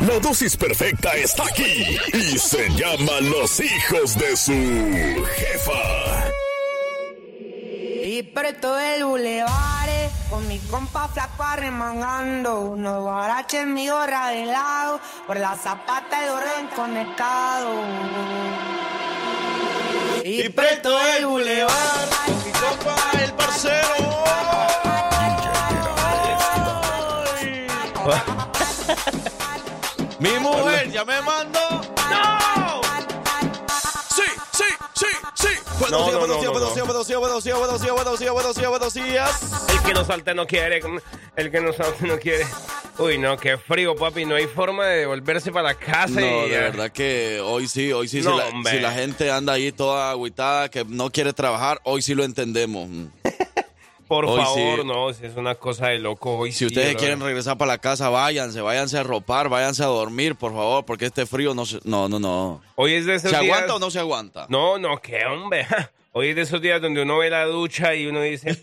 La dosis perfecta está aquí y se llama Los hijos de su jefa. Y preto el bulevar con mi compa flaco arremangando unos guaraches mi gorra de lado por la zapata y orden conectado. Y preto el bulevar con mi compa el parcero. Mi mujer ya me mandó. ¡No! Sí, sí, sí, sí. Buenos No, días, no, buenos no, días, no, buenos días, buenos días, buenos días, buenos días, buenos días, buenos días, buenos días. El que no salte no quiere. El que no salte no quiere. Uy, no, qué frío, papi. No hay forma de devolverse para la casa. No, y, de verdad que hoy sí, hoy sí, No, si, la, si la gente anda ahí toda agüitada, que no quiere trabajar, hoy sí lo entendemos. Por Hoy favor, sí. no, si es una cosa de loco. Hoy Si sí, ustedes bro. quieren regresar para la casa, váyanse, váyanse a ropar, váyanse a dormir, por favor, porque este frío no se- no, no, no. Hoy es de esos ¿Se días... aguanta o no se aguanta? No, no, qué hombre. Hoy es de esos días donde uno ve la ducha y uno dice...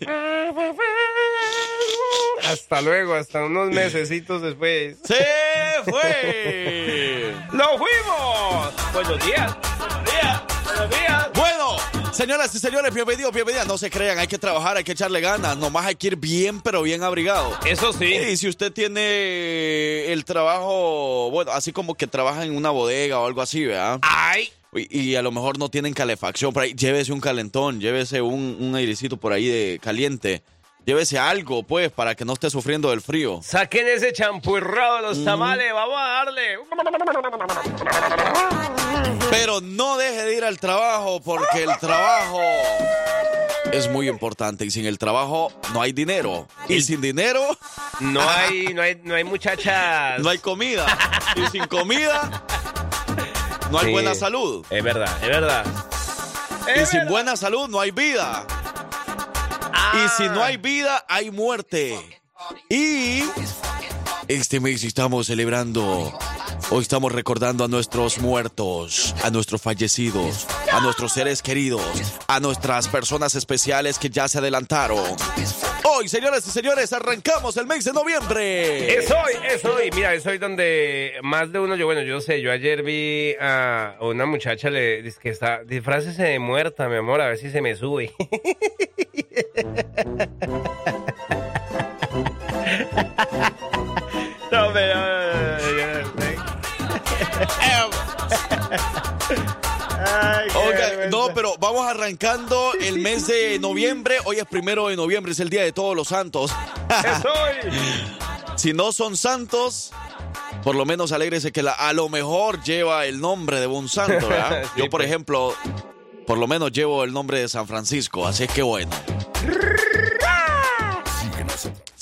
hasta luego, hasta unos mesecitos después. ¡Se fue! ¡Lo fuimos! Buenos días. Buenos días. Buenos días. Señoras y señores, bienvenidos, bienvenidas. No se crean, hay que trabajar, hay que echarle ganas. Nomás hay que ir bien, pero bien abrigado. Eso sí. Y si usted tiene el trabajo, bueno, así como que trabaja en una bodega o algo así, ¿verdad? Ay. Y, y a lo mejor no tienen calefacción por ahí, llévese un calentón, llévese un, un airecito por ahí de caliente. Llévese algo, pues, para que no esté sufriendo del frío. Saquen ese champurrado de los tamales. Vamos a darle. Pero no deje de ir al trabajo, porque el trabajo es muy importante. Y sin el trabajo no hay dinero. Y sin dinero No hay, no hay, no hay muchachas. no hay comida. Y sin comida no hay Sí. buena salud. Es verdad, es verdad. Y sin buena salud no hay vida. Y si no hay vida, hay muerte. Y este mes estamos celebrando, hoy estamos recordando a nuestros muertos, a nuestros fallecidos, a nuestros seres queridos, a nuestras personas especiales que ya se adelantaron. Hoy, señoras y señores, arrancamos el mes de noviembre. Es hoy, es hoy. Mira, es hoy donde más de uno, yo, bueno, yo sé, yo ayer vi a una muchacha le dice que está, disfrácese de muerta, mi amor, a ver si se me sube. no, pero... Ay, qué Oiga, vergüenza. no, pero vamos arrancando el mes de noviembre. Hoy es primero de noviembre, es el día de todos los santos. Si no son santos, por lo menos alégrese que la- a lo mejor lleva el nombre de un santo, ¿verdad? Yo, por pues. ejemplo, por lo menos llevo el nombre de San Francisco, así es que bueno.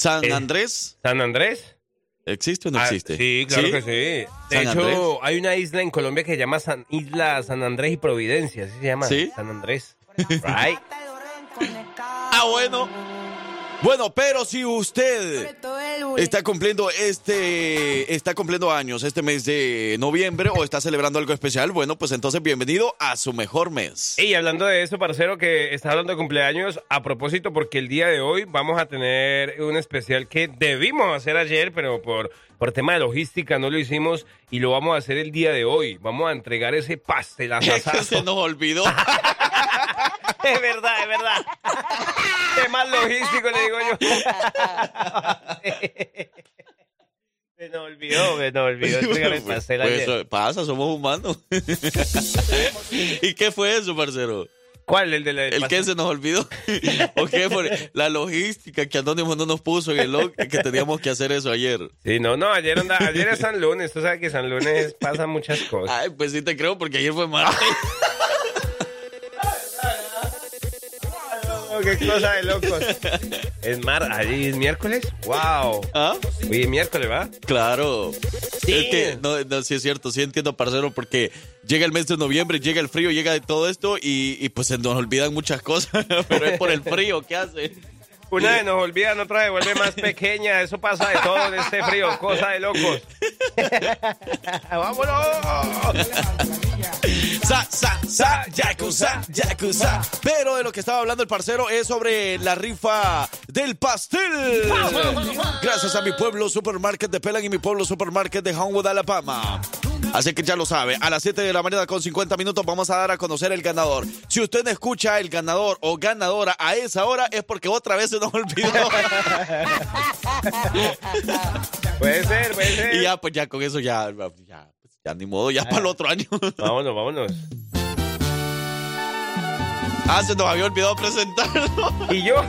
¿San Eh. Andrés ¿San Andrés? existe o no Ah, existe? sí, claro que sí. De hecho, Andrés. hay una isla en Colombia que se llama San, Isla San Andrés y Providencia, así se llama. ¿Sí? San Andrés. Right. Ah, bueno. Bueno, pero si usted está cumpliendo este está cumpliendo años este mes de noviembre o está celebrando algo especial, bueno, pues entonces bienvenido a su mejor mes. Y hablando de eso, parcero, que está hablando de cumpleaños, a propósito, porque el día de hoy vamos a tener un especial que debimos hacer ayer, pero por, por tema de logística no lo hicimos y lo vamos a hacer el día de hoy. Vamos a entregar ese pastelazo. Es que se nos olvidó. Es verdad, es verdad. Es más logístico, le digo yo. Se nos olvidó, se nos olvidó Pues eso pasa, somos humanos. ¿Y qué fue eso, parcero? ¿Cuál? El de la ¿El qué pastel? se nos olvidó? ¿O qué? Por la logística que Anónimo no nos puso en el log que teníamos que hacer eso ayer. Sí, no, no, ayer, anda, ayer es San Lunes. Tú sabes que San Lunes pasan muchas cosas. Ay, pues sí te creo porque ayer fue martes. qué cosa de locos. Es mar, es miércoles. Wow. ¿Ah? Oye, miércoles, ¿va? Claro. Es que, no, no, sí es cierto, sí entiendo, parcero, porque llega el mes de noviembre, llega el frío, llega de todo esto y, y pues se nos olvidan muchas cosas, pero es por el frío, ¿qué hace? Una vez nos olvidan, otra vez vuelve más pequeña. Eso pasa de todo en este frío. Cosa de locos. ¡Vámonos! Sa, sa, sa, yakuza, yakuza. Pero de lo que estaba hablando el parcero es sobre la rifa del pastel. Gracias a mi pueblo supermarket de Pelan y mi pueblo supermarket de Homewood, Alabama. Así que ya lo sabe, a las 7 de la mañana con 50 minutos vamos a dar a conocer el ganador. Si usted no escucha el ganador o ganadora a esa hora es porque otra vez se nos olvidó. puede ser, puede ser. Y ya, pues ya con eso ya, ya, pues, ya ni modo, ya para el otro año. vámonos, vámonos. Ah, se nos había olvidado presentarlo. ¿Y yo?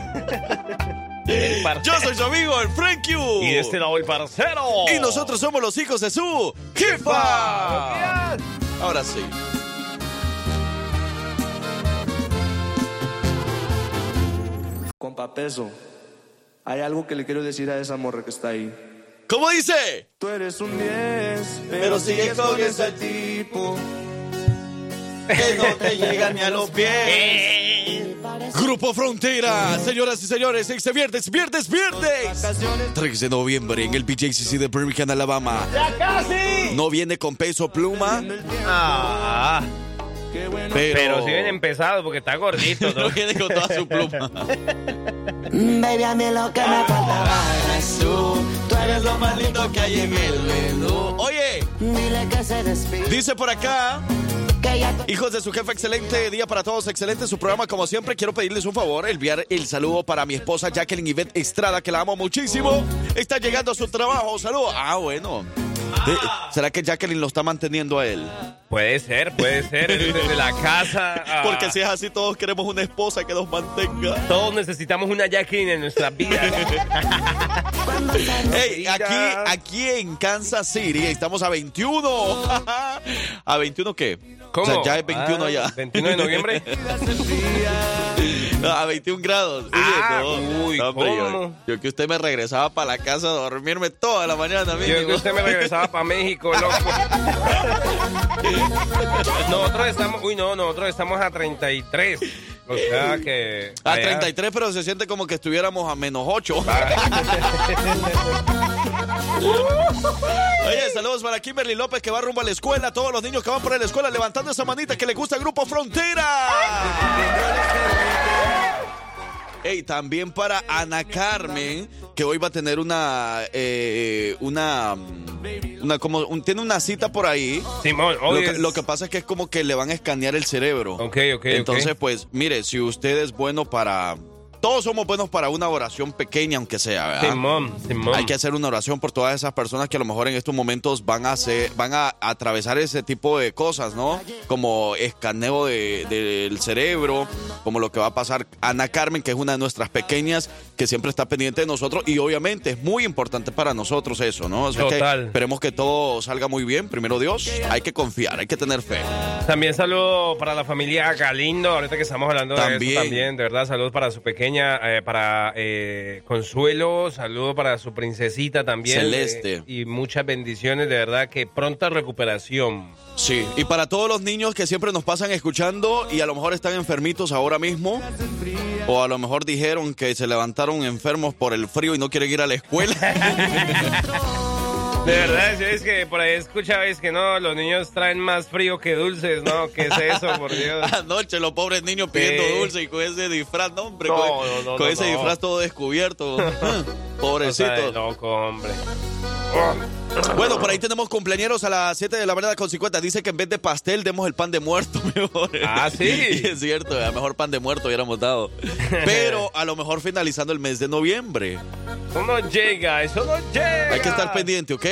Yo soy su amigo, el Frank Q. Y de este lado el parcero. Y nosotros somos los hijos de su jefa. Ahora sí. Compa Peso, hay algo que le quiero decir a esa morra que está ahí. ¿Cómo dice? Tú eres un 10, pero sigues con ese tipo que no te llega ni a los pies. Grupo Frontera, señoras y señores, este viernes, viernes, viernes. 3 de noviembre en el BJCC de Birmingham, Alabama. ¡Ya casi! No viene con peso pluma. Ah. Pero, Pero si viene empezado porque está gordito. no viene con toda su pluma. Baby, a mí lo que me faltaba eres tú. Tú eres lo más lindo que hay en el menú. Oye, Dile que se despide. dice por acá. Hijos de su jefe, excelente día para todos, excelente su programa. Como siempre, quiero pedirles un favor, enviar el saludo para mi esposa Jacqueline Yvette Estrada, que la amo muchísimo. Está llegando a su trabajo, saludo. Ah, bueno. De- ¿Será que Jacqueline lo está manteniendo a él? Puede ser, puede ser. es Desde la casa. ah, Porque si es así, todos queremos una esposa que nos mantenga. Todos necesitamos una Jacqueline en nuestras vidas. Hey, aquí, aquí en Kansas City estamos a 21. ¿A 21 qué? ¿Cómo? O sea, ya es 21 Ah, allá. 21 de noviembre. A 21 grados. Ah, no. uy, hombre, yo- ¿cómo? Yo, que usted me regresaba para la casa a dormirme toda la mañana, Yo que amigo. usted me regresaba para México, loco. Nosotros estamos, uy, no, nosotros estamos a 33. O sea que. A allá- 33, pero se siente como que estuviéramos a menos 8. Oye, saludos para Kimberly López que va rumbo a la escuela. Todos los niños que van para la escuela levantando esa manita que le gusta el grupo Frontera. Ey, también para Ana Carmen, que hoy va a tener una, eh, una, una como, un- tiene una cita por ahí. Simón, Lo que, es- lo que pasa es que es como que le van a escanear el cerebro. Ok, ok, Entonces, pues, mire, si usted es bueno para... Todos somos buenos para una oración pequeña, aunque sea, ¿verdad? Simón, Simón. Hay que hacer una oración por todas esas personas que a lo mejor en estos momentos van a hacer, van a atravesar ese tipo de cosas, ¿no? Como escaneo de- del cerebro, como lo que va a pasar Ana Carmen, que es una de nuestras pequeñas, que siempre está pendiente de nosotros, y obviamente es muy importante para nosotros eso, ¿no? O sea que Total. esperemos que todo salga muy bien. Primero Dios, hay que confiar, hay que tener fe. También saludo para la familia Galindo, ahorita que estamos hablando de También. eso también, de verdad, saludos para su pequeña, eh, para eh, Consuelo, saludos para su princesita también. Celeste. eh, y muchas bendiciones, de verdad, que pronta recuperación. Sí, y para todos los niños que siempre nos pasan escuchando y a lo mejor están enfermitos ahora mismo, o a lo mejor dijeron que se levantaron enfermos por el frío y no quieren ir a la escuela. De verdad, si es que por ahí escuchabais que no, los niños traen más frío que dulces, ¿no? ¿Qué es eso, por Dios? Anoche los pobres niños pidiendo Sí. dulce y con ese disfraz, no, hombre, No, con, no, no, con ese disfraz todo descubierto. Pobrecito. loco, hombre. Bueno, por ahí tenemos cumpleañeros a las 7 de la mañana con 50. Dice que en vez de pastel demos el pan de muerto mejor. Ah, ¿sí? Y es cierto, a lo mejor pan de muerto hubiéramos dado. Pero a lo mejor finalizando el mes de noviembre. Eso no llega, eso no llega. Hay que estar pendiente, ¿ok?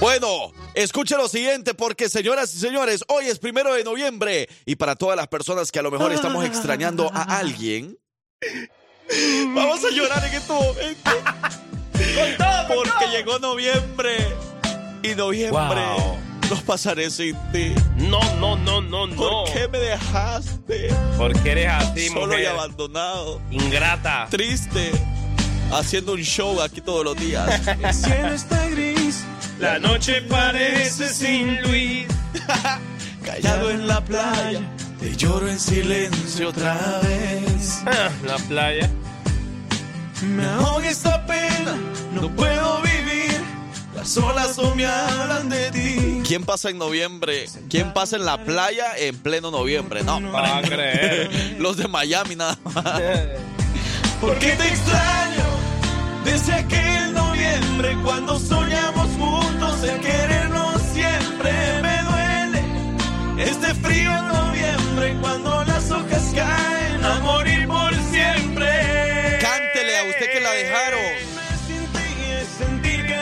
Bueno, escuche lo siguiente porque señoras y señores, hoy es primero de noviembre y para todas las personas que a lo mejor estamos extrañando a alguien, vamos a llorar en este momento. Porque llegó noviembre y noviembre Wow. no pasaré sin ti. No, no, no, no, no. ¿Por qué me dejaste Porque eres así, solo y mujer. abandonado, Ingrata. triste, haciendo un show aquí todos los días? El cielo está gris, La noche parece sin Luis. Callado en la playa, te lloro en silencio otra vez. Ah, la playa. Me ahoga esta pena, no puedo vivir. Las olas no me hablan de ti. ¿Quién pasa en noviembre? ¿Quién pasa en la playa en pleno noviembre? No, para creer. Los de Miami nada más. Porque te extraño desde aquel noviembre cuando soñamos juntos en querernos siempre. Me duele este frío noviembre cuando las hojas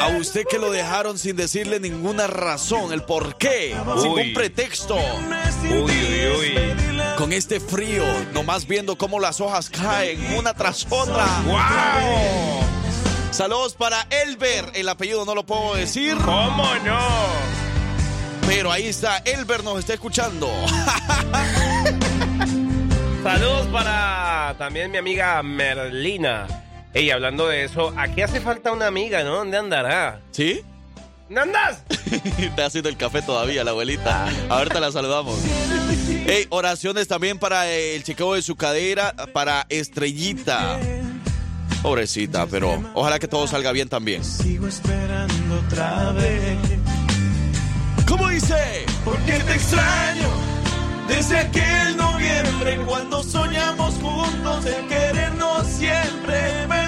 A usted que lo dejaron sin decirle ninguna razón, el por qué, sin un pretexto. Uy, uy, uy. Con este frío, nomás viendo cómo las hojas caen una tras otra. ¡Wow! Saludos para Elber, el apellido no lo puedo decir. ¿Cómo no? Pero ahí está, Elber nos está escuchando. Saludos para también mi amiga Merlina. Ey, hablando de eso, aquí hace falta una amiga, ¿no? ¿Dónde andará? ¿Sí? ¿Dónde andas? Está haciendo el café todavía, la abuelita. Ahorita la saludamos. Ey, oraciones también para el chequeo de su cadera, para Estrellita. Pobrecita, pero ojalá que todo salga bien también. Sigo esperando otra vez. ¿Cómo dice? Porque te extraño desde aquel noviembre cuando soñamos juntos en querernos siempre.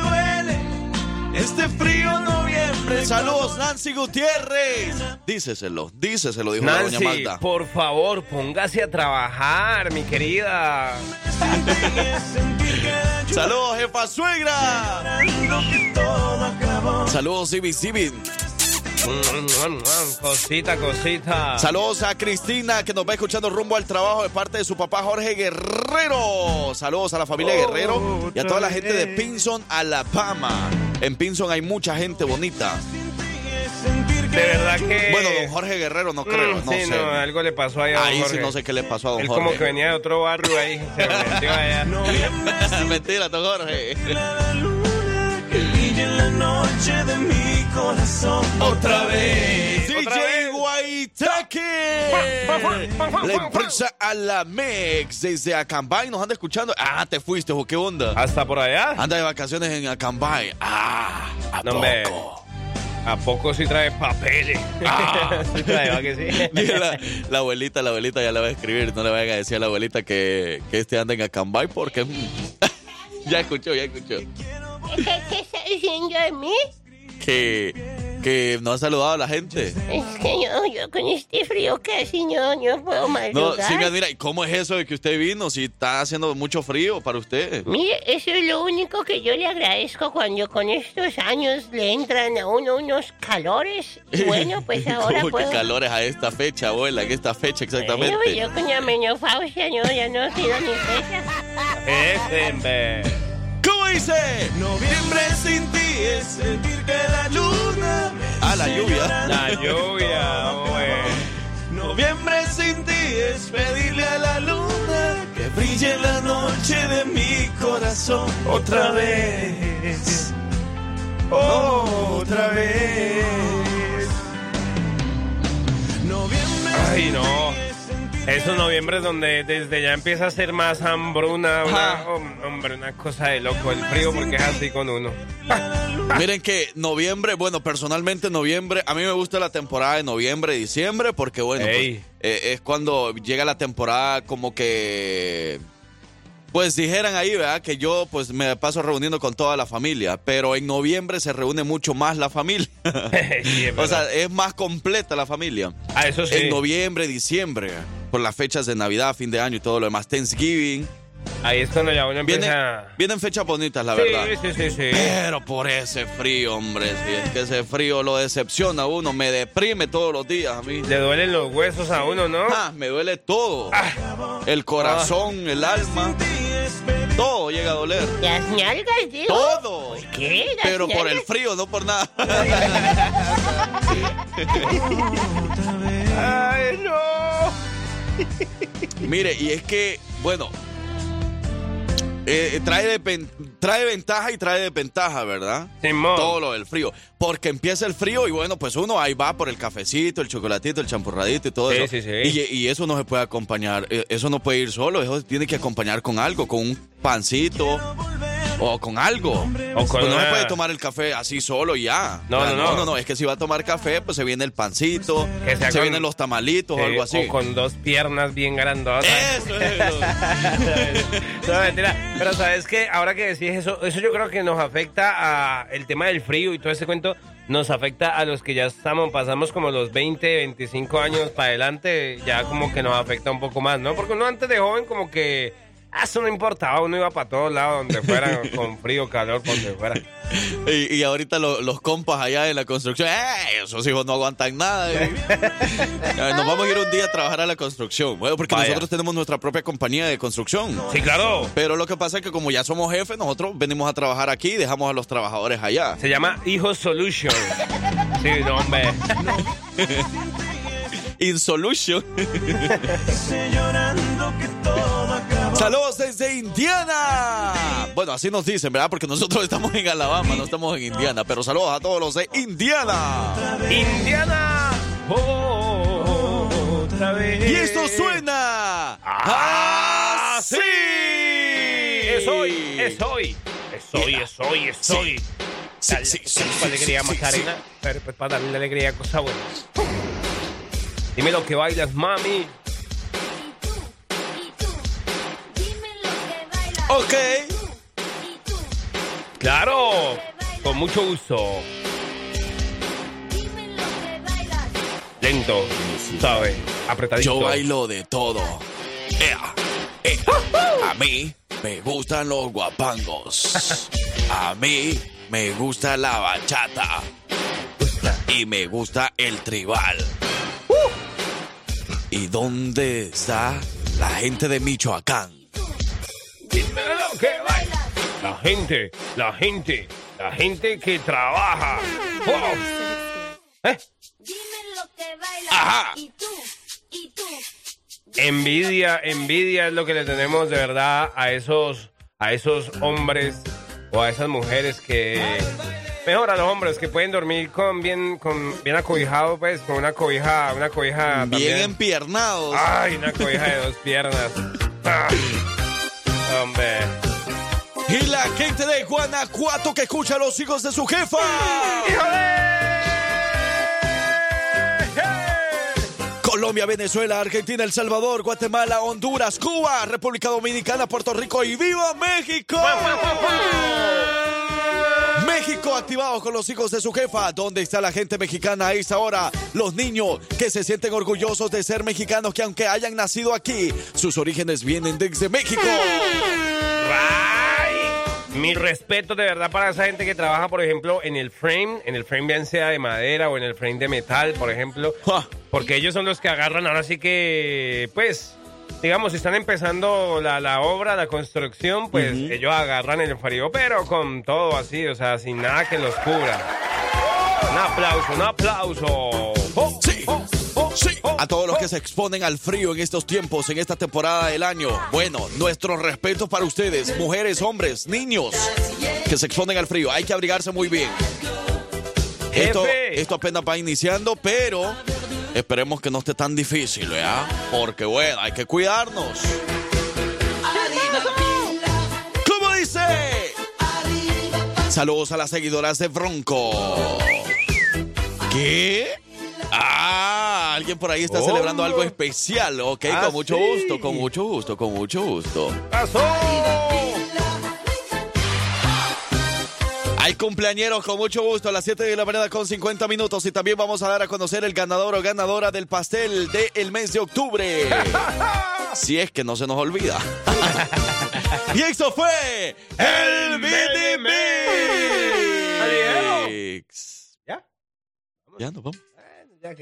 Este frío noviembre. Saludos, Nancy Gutiérrez. Díceselo, díceselo, dijo la doña Nancy, Magda. por favor, póngase a trabajar, mi querida. Saludos, jefa suegra. Saludos, Civi Civi. Cosita, cosita. Saludos a Cristina que nos va escuchando rumbo al trabajo de parte de su papá Jorge Guerrero. Saludos a la familia Guerrero y a toda la gente de Pinson, Alabama. En Pinson hay mucha gente bonita. De verdad que. Bueno, don Jorge Guerrero no creo, Mm, no sí, sé. no, algo le pasó ahí a don Ahí sí no sé qué le pasó a don Él Jorge. como que venía de otro barrio ahí, se metió allá. Mentira, don Jorge. Y en la noche de mi corazón otra vez. Otra DJ vez. Guaitaque. La empresa Alamex desde Acambay nos anda escuchando. Ah, te fuiste, ¿o qué onda? Hasta por allá. Anda de vacaciones en Acambay. Ah, ¿a No, poco? ¿A poco sí trae papeles? Ah. sí trae, ¿va que sí? La, la abuelita, la abuelita ya le va a escribir. No le vayan a decir a la abuelita que, que este anda en Acambay porque... ya escuchó, ya escuchó. ¿Qué, qué está diciendo de mí? Que, que no ha saludado a la gente. Es que yo, yo con este frío casi no, no puedo No, madrugar. siga, mira, ¿y cómo es eso de que usted vino si está haciendo mucho frío para usted? Mire, eso es lo único que yo le agradezco cuando con estos años le entran a uno unos calores. Y bueno, pues ahora ¿Cómo puedo... que calores a esta fecha, abuela? ¿En esta fecha exactamente? yo con la menopausia no, ya no quiero ni fecha. Ese, hombre. ¿Cómo dice? Noviembre sin ti es sentir que la luna me Ah, la lluvia. La lluvia, hombre. Noviembre sin ti es pedirle a la luna que brille la noche de mi corazón otra vez. Otra vez. Esos noviembre donde desde ya empieza a ser más hambruna, una, hombre, una cosa de loco el frío porque es así con uno. Miren que noviembre, bueno, personalmente noviembre, a mí me gusta la temporada de noviembre, diciembre, porque bueno, pues, eh, es cuando llega la temporada como que, pues dijeran ahí, ¿verdad? Que yo pues me paso reuniendo con toda la familia, pero en noviembre se reúne mucho más la familia. Sí, o sea, es más completa la familia. Ah, eso sí. En noviembre, diciembre, por las fechas de Navidad, fin de año y todo lo demás, Thanksgiving. Ahí es cuando ya uno Vienen, empieza... vienen fechas bonitas, la sí, verdad. sí, sí, sí. Pero por ese frío, hombre, si es que ese frío lo decepciona a uno, me deprime todos los días a mí. Le duelen los huesos a uno, ¿no? Ah, me duele todo. El corazón, el alma, todo llega a doler. Las nalgas, digo. Todo. ¿Qué? Las Pero por el frío, no por nada. ¡Ay, no! Mire, y es que, bueno, eh, trae, depen- trae ventaja y trae desventaja, ¿verdad? Simón. Todo lo del frío. Porque empieza el frío y bueno, pues uno ahí va por el cafecito, el chocolatito, el champurradito y todo Sí, eso. sí, sí. Y, y eso no se puede acompañar, eh, eso no puede ir solo, eso tiene que acompañar con algo, con un pancito, O con algo. O con no una- se puede tomar el café así solo y ya. No, O sea, no, no. no, no, Es que si va a tomar café, pues se viene el pancito, Que se con- vienen los tamalitos o algo así. O con dos piernas bien grandotas. Eso es. no, mentira. Pero sabes que ahora que decís eso, eso yo creo que nos afecta a el tema del frío y todo ese cuento. Nos afecta a los que ya estamos, pasamos como los 20, 25 años para adelante, ya como que nos afecta un poco más, ¿no? Porque uno antes de joven como que ah, eso no importaba, uno iba para todos lados, donde fuera, con frío, calor, por donde fuera. Y, y ahorita lo- los compas allá en la construcción, ¡eh! Esos hijos no aguantan nada. eh. Nos vamos a ir un día a trabajar a la construcción. Bueno, porque Vaya. nosotros tenemos nuestra propia compañía de construcción. Sí, claro. Pero lo que pasa es que como ya somos jefes, nosotros venimos a trabajar aquí y dejamos a los trabajadores allá. Se llama Hijo Solution. Sí, no, hombre. In Solution. Saludos desde Indiana. Bueno, así nos dicen, ¿verdad? Porque nosotros estamos en Alabama, no estamos en Indiana. Pero saludos a todos los de Indiana. Indiana. Otra vez. Y esto suena así. así. Es hoy, es hoy. Es hoy, es hoy, es hoy. Sí, Dale, sí, sí, dale sí, pa' alegría, sí, sí, Macarena. Pero pues para darle alegría a cosas buenas. Dime lo que bailas, mami. Ok. Claro, con mucho gusto. Lento, ¿sabes? Apretadito. Yo bailo de todo. Ea, ea. A mí me gustan los guapangos. A mí me gusta la bachata. Y me gusta el tribal. ¿Y dónde está la gente de Michoacán? Dime lo que baila. La gente, la gente, la gente que trabaja. Wow. ¿Eh? Ajá. Y tú, y tú. Envidia, envidia es lo que le tenemos de verdad a esos, a esos hombres o a esas mujeres que mejor a los hombres que pueden dormir con bien, con bien acobijado, pues, con una cobija, una cobija Bien también. empiernados. Ay, una cobija de dos piernas. Ah, hombre. Y la gente de Guanajuato que escucha a los hijos de su jefa. Colombia, Venezuela, Argentina, El Salvador, Guatemala, Honduras, Cuba, República Dominicana, Puerto Rico y ¡Viva México! México activado con los hijos de su jefa. ¿Dónde está la gente mexicana a esta hora? Los niños que se sienten orgullosos de ser mexicanos, que aunque hayan nacido aquí, sus orígenes vienen desde México. Ay, Mi respeto de verdad para esa gente que trabaja, por ejemplo, en el frame, en el frame bien sea de madera o en el frame de metal, por ejemplo, Ja. porque ellos son los que agarran ahora sí que, pues, digamos, si están empezando la, la obra, la construcción, pues ellos agarran el frío, pero con todo así, o sea, sin nada que los cubra. Un aplauso, un aplauso. Oh, Sí, oh, oh, sí. A todos los que se exponen al frío en estos tiempos, en esta temporada del año. Bueno, nuestro respeto para ustedes, mujeres, hombres, niños que se exponen al frío. Hay que abrigarse muy bien. Esto, esto apenas va iniciando, pero esperemos que no esté tan difícil, ¿verdad? Porque bueno, hay que cuidarnos. ¿Cómo dice? Saludos a las seguidoras de Bronco. ¿Qué? Ah, alguien por ahí está Oh. celebrando algo especial. Ok, Ah, con mucho sí. gusto, con mucho gusto, con mucho gusto. ¡Pasó! Cumpleañeros con mucho gusto a las 7 de la mañana con 50 minutos y también vamos a dar a conocer el ganador o ganadora del pastel del mes de octubre. si es que no se nos olvida. y eso fue el Mini Mix. ¿Ya? Ya nos vamos.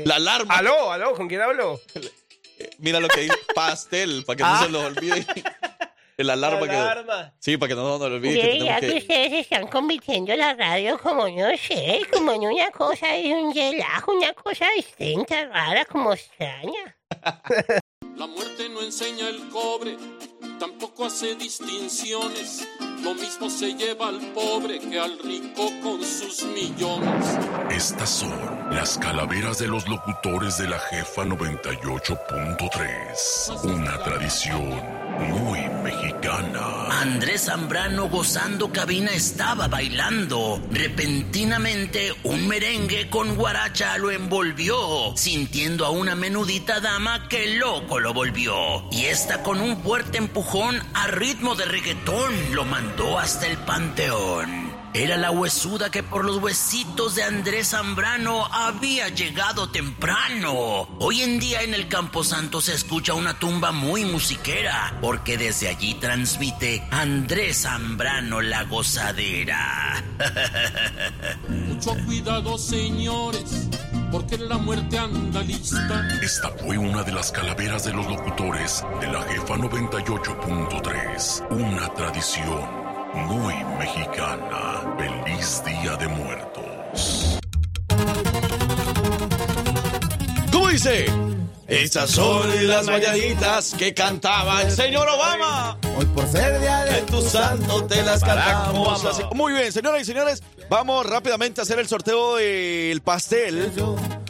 La alarma. Aló, aló, ¿con quién hablo? Mira lo que dice pastel, para que no se nos olvide. El alarma, que. Alarma. Sí, para que no nos olvide que Mire, tenemos ya que que. ustedes están convirtiendo la radio como, no sé, como en una cosa, de un relajo, una cosa distinta, rara, como extraña. La muerte no enseña el cobre, tampoco hace distinciones. lo mismo se lleva al pobre que al rico con sus millones. Estas son las calaveras de los locutores de la jefa 98.3. Una tradición muy mexicana. Andrés Zambrano gozando cabina estaba bailando. Repentinamente un merengue con guaracha lo envolvió, sintiendo a una menudita dama que loco lo volvió. Y esta con un fuerte empujón a ritmo de reggaetón lo mandó hasta el panteón. Era la huesuda que por los huesitos de Andrés Zambrano había llegado temprano. Hoy en día en el Camposanto se escucha una tumba muy musiquera, porque desde allí transmite Andrés Zambrano la gozadera. Mucho cuidado, señores, porque la muerte anda lista. Esta fue una de las calaveras de los locutores de la jefa 98.3. Una tradición muy mexicana. Feliz Día de Muertos. ¿Cómo dice? Estas son las mañanitas que cantaba el señor Obama. Hoy por ser día de tu santo te las cantamos. así. Muy bien, señoras y señores, vamos rápidamente a hacer el sorteo del pastel.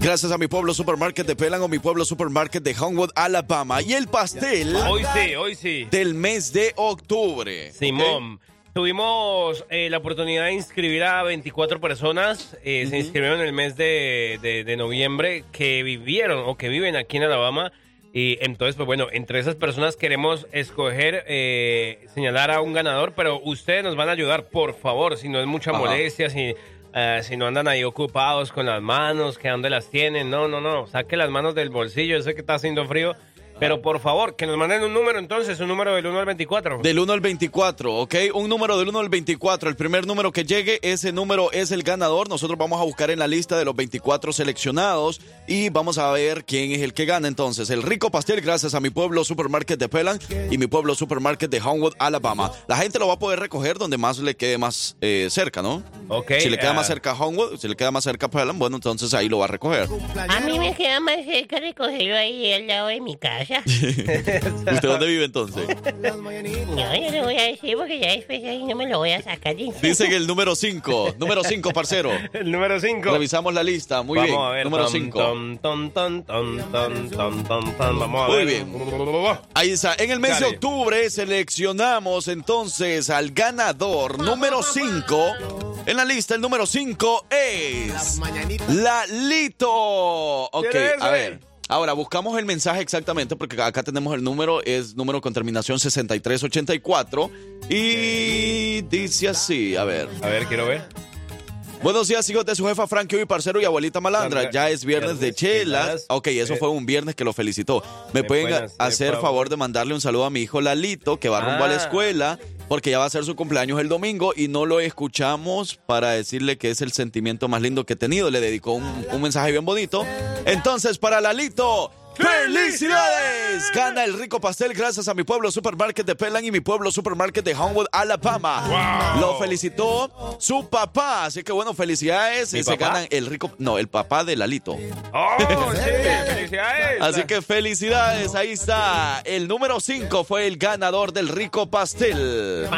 Gracias a mi pueblo supermarket de Pelan o mi pueblo supermarket de Homewood, Alabama. Y el pastel Hoy sí, hoy sí. del mes de octubre. Simón. Tuvimos eh, la oportunidad de inscribir a 24 personas. eh, Se inscribieron en el mes de, de- de noviembre que vivieron o que viven aquí en Alabama. Y entonces, pues bueno, entre esas personas queremos escoger, eh, señalar a un ganador, pero ustedes nos van a ayudar, por favor, si no es mucha Ajá. molestia, si, eh, si no andan ahí ocupados con las manos, que dónde las tienen. No, no, no, saque las manos del bolsillo, yo sé que está haciendo frío. Pero por favor, que nos manden un número entonces, un número del 1 al 24. Del 1 al 24, ¿ok? Un número del 1 al 24. El primer número que llegue, ese número es el ganador. Nosotros vamos a buscar en la lista de los 24 seleccionados y vamos a ver quién es el que gana. Entonces, el rico pastel, gracias a mi pueblo Supermarket de Pelan y mi pueblo Supermarket de Homewood, Alabama. La gente lo va a poder recoger donde más le quede más eh, cerca, ¿no? Ok. Si le queda ah, más cerca a Homewood, si le queda más cerca a Pelan, bueno, entonces ahí lo va a recoger. A mí me queda más cerca recogerlo ahí al lado de mi casa. ¿Usted dónde vive entonces? No, yo le voy a decir porque ya después ahí no me lo voy a sacar de encima. Dicen el número 5. Número 5, parcero. El número 5. Revisamos la lista. Muy Vamos bien. a ver. Número Tom, 5. tom, tom, tom, tom, tom, tom, tom, tom. Vamos a Muy ver. bien. Ahí está. En el mes de Dale. octubre seleccionamos entonces al ganador número 5. En la lista, el número 5 es. Lalito. Ok, ¿Quién es, a ver. Ahora, buscamos el mensaje exactamente porque acá tenemos el número, es número con terminación 6384 y dice así, a ver. A ver, quiero ver. Buenos días, hijos de su jefa Frankie y parcero y abuelita malandra. Ya es viernes de chelas. chelas. Ok, eso fue un viernes que lo felicitó. ¿Me de pueden hacer favor. de mandarle un saludo a mi hijo Lalito, que va rumbo a la Ah. escuela, porque ya va a ser su cumpleaños el domingo y no lo escuchamos para decirle que es el sentimiento más lindo que he tenido. Le dedicó un, un mensaje bien bonito. Entonces, para Lalito. ¡Felicidades! Gana el rico pastel gracias a mi pueblo Supermarket de Pelan y mi pueblo Supermarket de Homewood, Alabama. Lo felicitó su papá. Así que bueno, felicidades. ¿Mi Se papá? ganan el rico. No, el papá de Lalito. ¡Oh, sí! ¡Felicidades! Así que felicidades. Ahí está. El número 5 fue el ganador del rico pastel.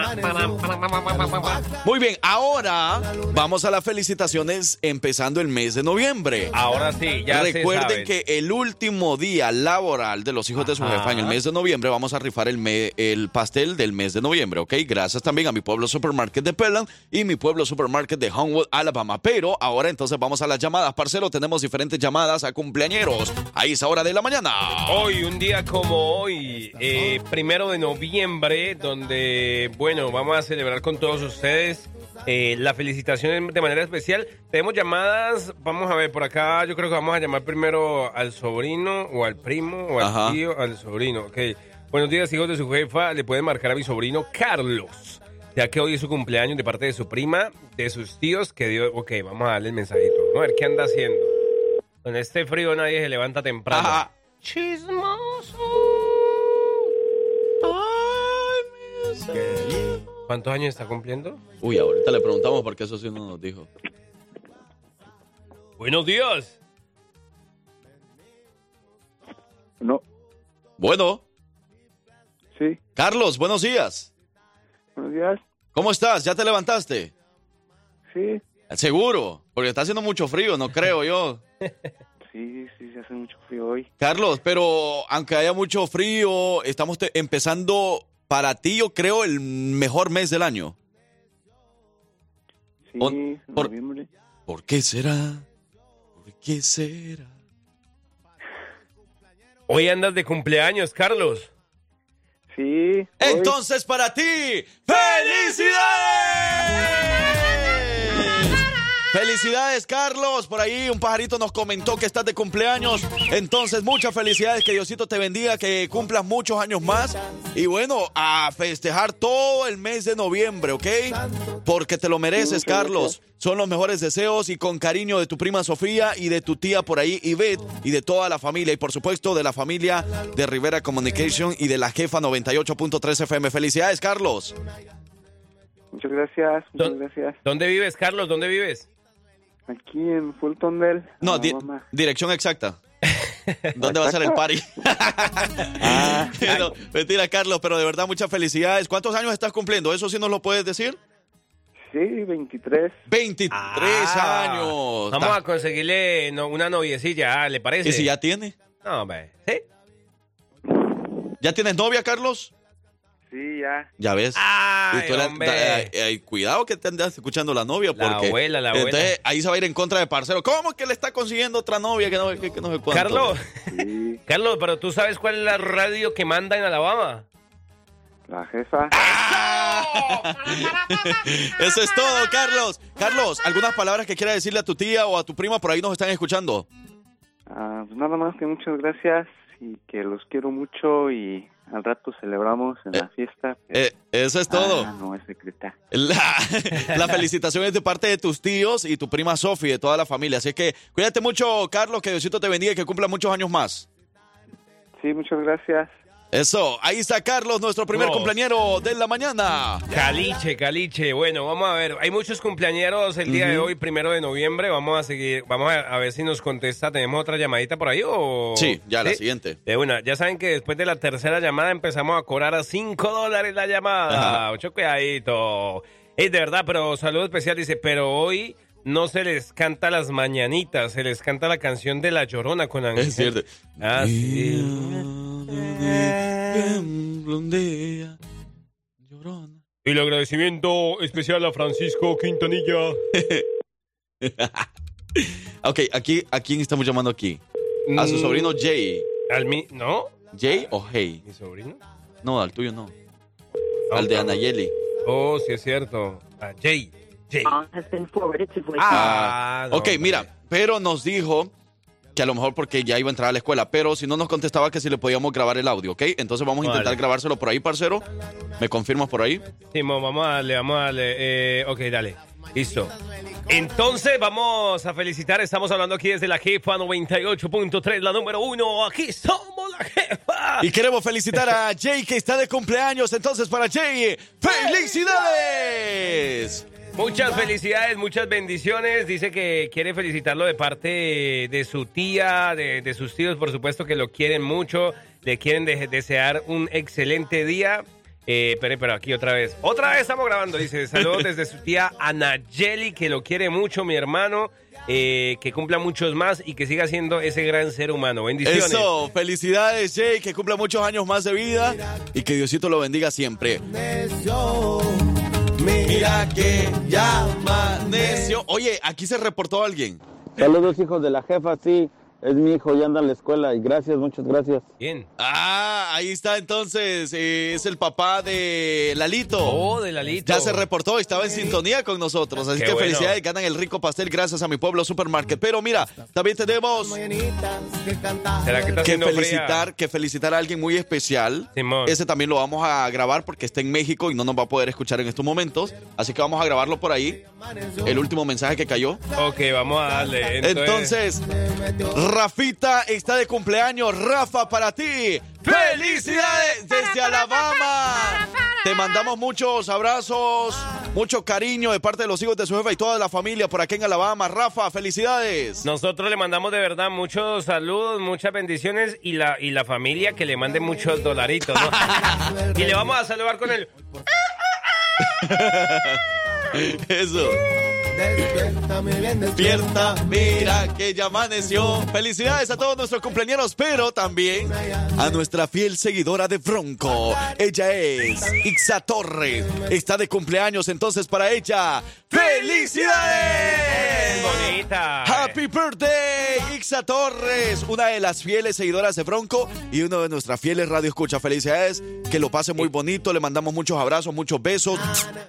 Muy bien, ahora vamos a las felicitaciones empezando el mes de noviembre. Ahora sí, ya se Recuerden saben. que el último día laboral de los hijos de su jefa en el mes de noviembre vamos a rifar el, me- el pastel del mes de noviembre, ¿ok? Gracias también a mi pueblo Supermarket de Pelan y mi pueblo Supermarket de Homewood, Alabama. Pero ahora entonces vamos a las llamadas, parcero. Tenemos diferentes llamadas a cumpleañeros a esa hora de la mañana. Hoy, un día como hoy, eh, primero de noviembre, donde, bueno, vamos a celebrar con todos ustedes eh, la felicitación de manera especial. Tenemos llamadas, vamos a ver, por acá yo creo que vamos a llamar primero al sobrino o al primo o al Ajá. tío, al sobrino, ok. Buenos días, hijos de su jefa, le pueden marcar a mi sobrino Carlos, ya que hoy es su cumpleaños de parte de su prima, de sus tíos, que dio, ok, vamos a darle el mensajito. A ver qué anda haciendo. Con este frío nadie se levanta temprano. Ajá. Chismoso. ¿Cuántos años está cumpliendo? Uy, ahorita le preguntamos porque eso sí no nos dijo. Buenos días. No, Bueno, sí, Carlos, buenos días. buenos días. ¿Cómo estás? ¿Ya te levantaste? Sí, Seguro, porque está haciendo mucho frío, no creo yo. sí, sí, se hace mucho frío hoy. Carlos, pero aunque haya mucho frío, estamos empezando para ti, yo creo, el mejor mes del año. Sí, por- noviembre. ¿Por qué será? ¿Por qué será? Hoy andas de cumpleaños, Carlos. Sí, hoy. Entonces, para ti, ¡felicidades! Felicidades, Carlos. Por ahí un pajarito nos comentó que estás de cumpleaños. Entonces, muchas felicidades. Que Diosito te bendiga, que cumplas muchos años más. Y bueno, a festejar todo el mes de noviembre, ¿ok? Porque te lo mereces, Carlos. Son los mejores deseos y con cariño de tu prima Sofía y de tu tía por ahí, Ivette, y de toda la familia. Y por supuesto, de la familia de Rivera Communication y de la jefa 98.3 FM. Felicidades, Carlos. Muchas gracias, muchas ¿Dó- gracias. ¿Dónde vives, Carlos? ¿Dónde vives? Aquí en Fulton Dell. No, di- dirección exacta. ¿Dónde va a ser el party? Ah, No, mentira, Carlos, pero de verdad muchas felicidades. ¿Cuántos años estás cumpliendo? ¿Eso sí nos lo puedes decir? sí, 23. 23 Ah, años. Vamos a conseguirle no- una noviecilla, ¿le parece? ¿Y si ya tiene? No, hombre. ¿Sí? ¿Ya tienes novia, Carlos? Sí, ya. Ya ves. Ay, Y tú da- eh, eh, cuidado que te andas escuchando la novia. La Porque abuela, la abuela. Entonces ahí se va a ir en contra de parcero. ¿Cómo que le está consiguiendo otra novia que no, que, que no sé cuánto? Carlos, Sí, Carlos, pero tú sabes cuál es la radio que manda en Alabama. la jefa. Eso es todo, Carlos. Carlos, ¿algunas palabras que quiera decirle a tu tía o a tu prima por ahí nos están escuchando? Ah, pues nada más que muchas gracias y que los quiero mucho y al rato celebramos en la fiesta. pero- Eh, eso es todo. Ah, no, es secreta. La, la felicitación es de parte de tus tíos y tu prima Sofi, de toda la familia. Así que cuídate mucho, Carlos, que Diosito te bendiga y que cumpla muchos años más. Sí, muchas gracias. Eso, ahí está Carlos, nuestro primer cumpleañero de la mañana. Caliche, caliche. Bueno, vamos a ver. Hay muchos cumpleañeros el día de hoy, primero de noviembre. Vamos a seguir. Vamos a, ver si nos contesta. ¿Tenemos otra llamadita por ahí o...? Sí, ya la siguiente. De una. Ya saben que después de la tercera llamada empezamos a cobrar a 5 dólares la llamada. Ajá. Mucho cuidadito. Es de verdad, pero saludo especial. Dice, pero hoy no se les canta las mañanitas. Se les canta la canción de La Llorona con Ángel. Es cierto. Ah, sí. Llorona. Y el agradecimiento especial a Francisco Quintanilla. Ok, aquí, ¿a quién estamos llamando aquí? A su Mm, sobrino Jay. Al mi... ¿No? ¿Jay o Hey? ¿Mi sobrino? No, al tuyo no. Al de. Anayeli. Oh, sí es cierto. Ah, Jay. Jay. Ah, no, ok, mira, pero nos dijo que a lo mejor porque ya iba a entrar a la escuela, pero si no nos contestaba que si le podíamos grabar el audio, ¿ok? Entonces vamos a intentar Vale. grabárselo por ahí, parcero. ¿Me confirmas por ahí? Simón, vamos a darle, vamos a darle. Eh, ok, dale. Listo. Entonces vamos a felicitar. Estamos hablando aquí desde la jefa 98.3, la número uno. Aquí somos la jefa. Y queremos felicitar a Jay que está de cumpleaños. Entonces, para Jay, ¡felicidades! Muchas felicidades, muchas bendiciones. Dice que quiere felicitarlo de parte de su tía, de, de sus tíos, por supuesto que lo quieren mucho. Le quieren de- desear un excelente día. Eh, pero, pero aquí otra vez. Otra vez estamos grabando. Dice, saludos desde su tía Anayeli, que lo quiere mucho, mi hermano. eh, que cumpla muchos más y que siga siendo ese gran ser humano. Bendiciones. Eso, felicidades, Jay, que cumpla muchos años más de vida y que Diosito lo bendiga siempre. Mira que ya amaneció. Oye, aquí se reportó alguien. Saludos hijos de la jefa, sí, es mi hijo, ya anda en la escuela y gracias, muchas gracias. Bien. Ah, ahí está entonces. eh, es el papá de Lalito. Oh, de Lalito. Ya se reportó, estaba en sintonía con nosotros. Así Qué que bueno. felicidades, ganan el rico pastel gracias a mi pueblo supermarket. Pero mira, también tenemos ¿Será que que felicitar, que felicitar a alguien muy especial. Simón. Ese también lo vamos a grabar porque está en México y no nos va a poder escuchar en estos momentos. Así que vamos a grabarlo por ahí. El último mensaje que cayó. Ok, vamos a darle. Entonces, Rafita está de cumpleaños. Rafa, para ti. ¡Felicidades desde Alabama! Te mandamos muchos abrazos, mucho cariño de parte de los hijos de su jefa y toda la familia por aquí en Alabama. Rafa, felicidades. Nosotros le mandamos de verdad muchos saludos, muchas bendiciones y la, y la familia que le mande muchos dolaritos, ¿no? y le vamos a saludar con el... Eso. Despierta, muy bien, Despierta, mira que ya amaneció. Felicidades a todos nuestros cumpleaños, pero también a nuestra fiel seguidora de Bronco. Ella es Ixa Torres. Está de cumpleaños, entonces para ella, ¡felicidades! Bonita. Happy birthday, Ixa Torres, una de las fieles seguidoras de Bronco y uno de nuestras fieles radio escucha. Felicidades, que lo pase muy bonito, le mandamos muchos abrazos, muchos besos.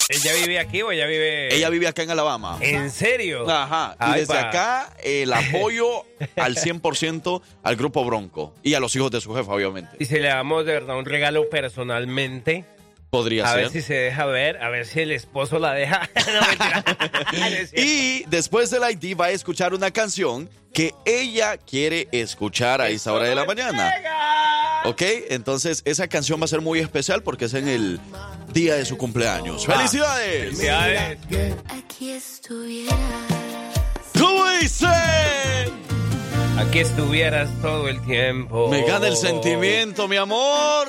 ¿Ella vive aquí o ella vive...? Ella vive acá en Alabama. ¿En serio? Ajá. Y Ay, desde pa. acá, el apoyo al 100% al grupo Bronco y a los hijos de su jefa, obviamente. Y si le damos de verdad un regalo personalmente, Podría a ser. ver si se deja ver, a ver si el esposo la deja. No, cierto. Y después del ID va a escuchar una canción que ella quiere escuchar a esa hora de la mañana. ¿Ok? Entonces esa canción va a ser muy especial porque es en el día de su cumpleaños. ¡Felicidades! Felicidades. Aquí estuviera. ¿Cómo dice? Aquí estuvieras todo el tiempo. Me gana el sentimiento, mi amor.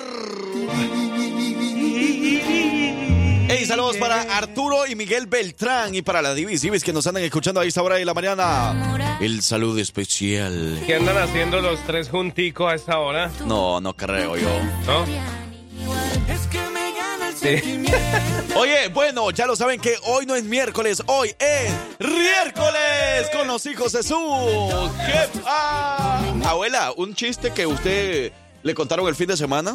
Hey, saludos para Arturo y Miguel Beltrán y para la Divis Divis que nos andan escuchando a esta hora de la mañana. El saludo especial. ¿Qué andan haciendo los tres junticos a esta hora? No, no creo yo. ¿No? Sí. Oye, bueno, ya lo saben que hoy no es miércoles, hoy es miércoles con los hijos de su jefa. Abuela, un chiste que usted le contaron el fin de semana.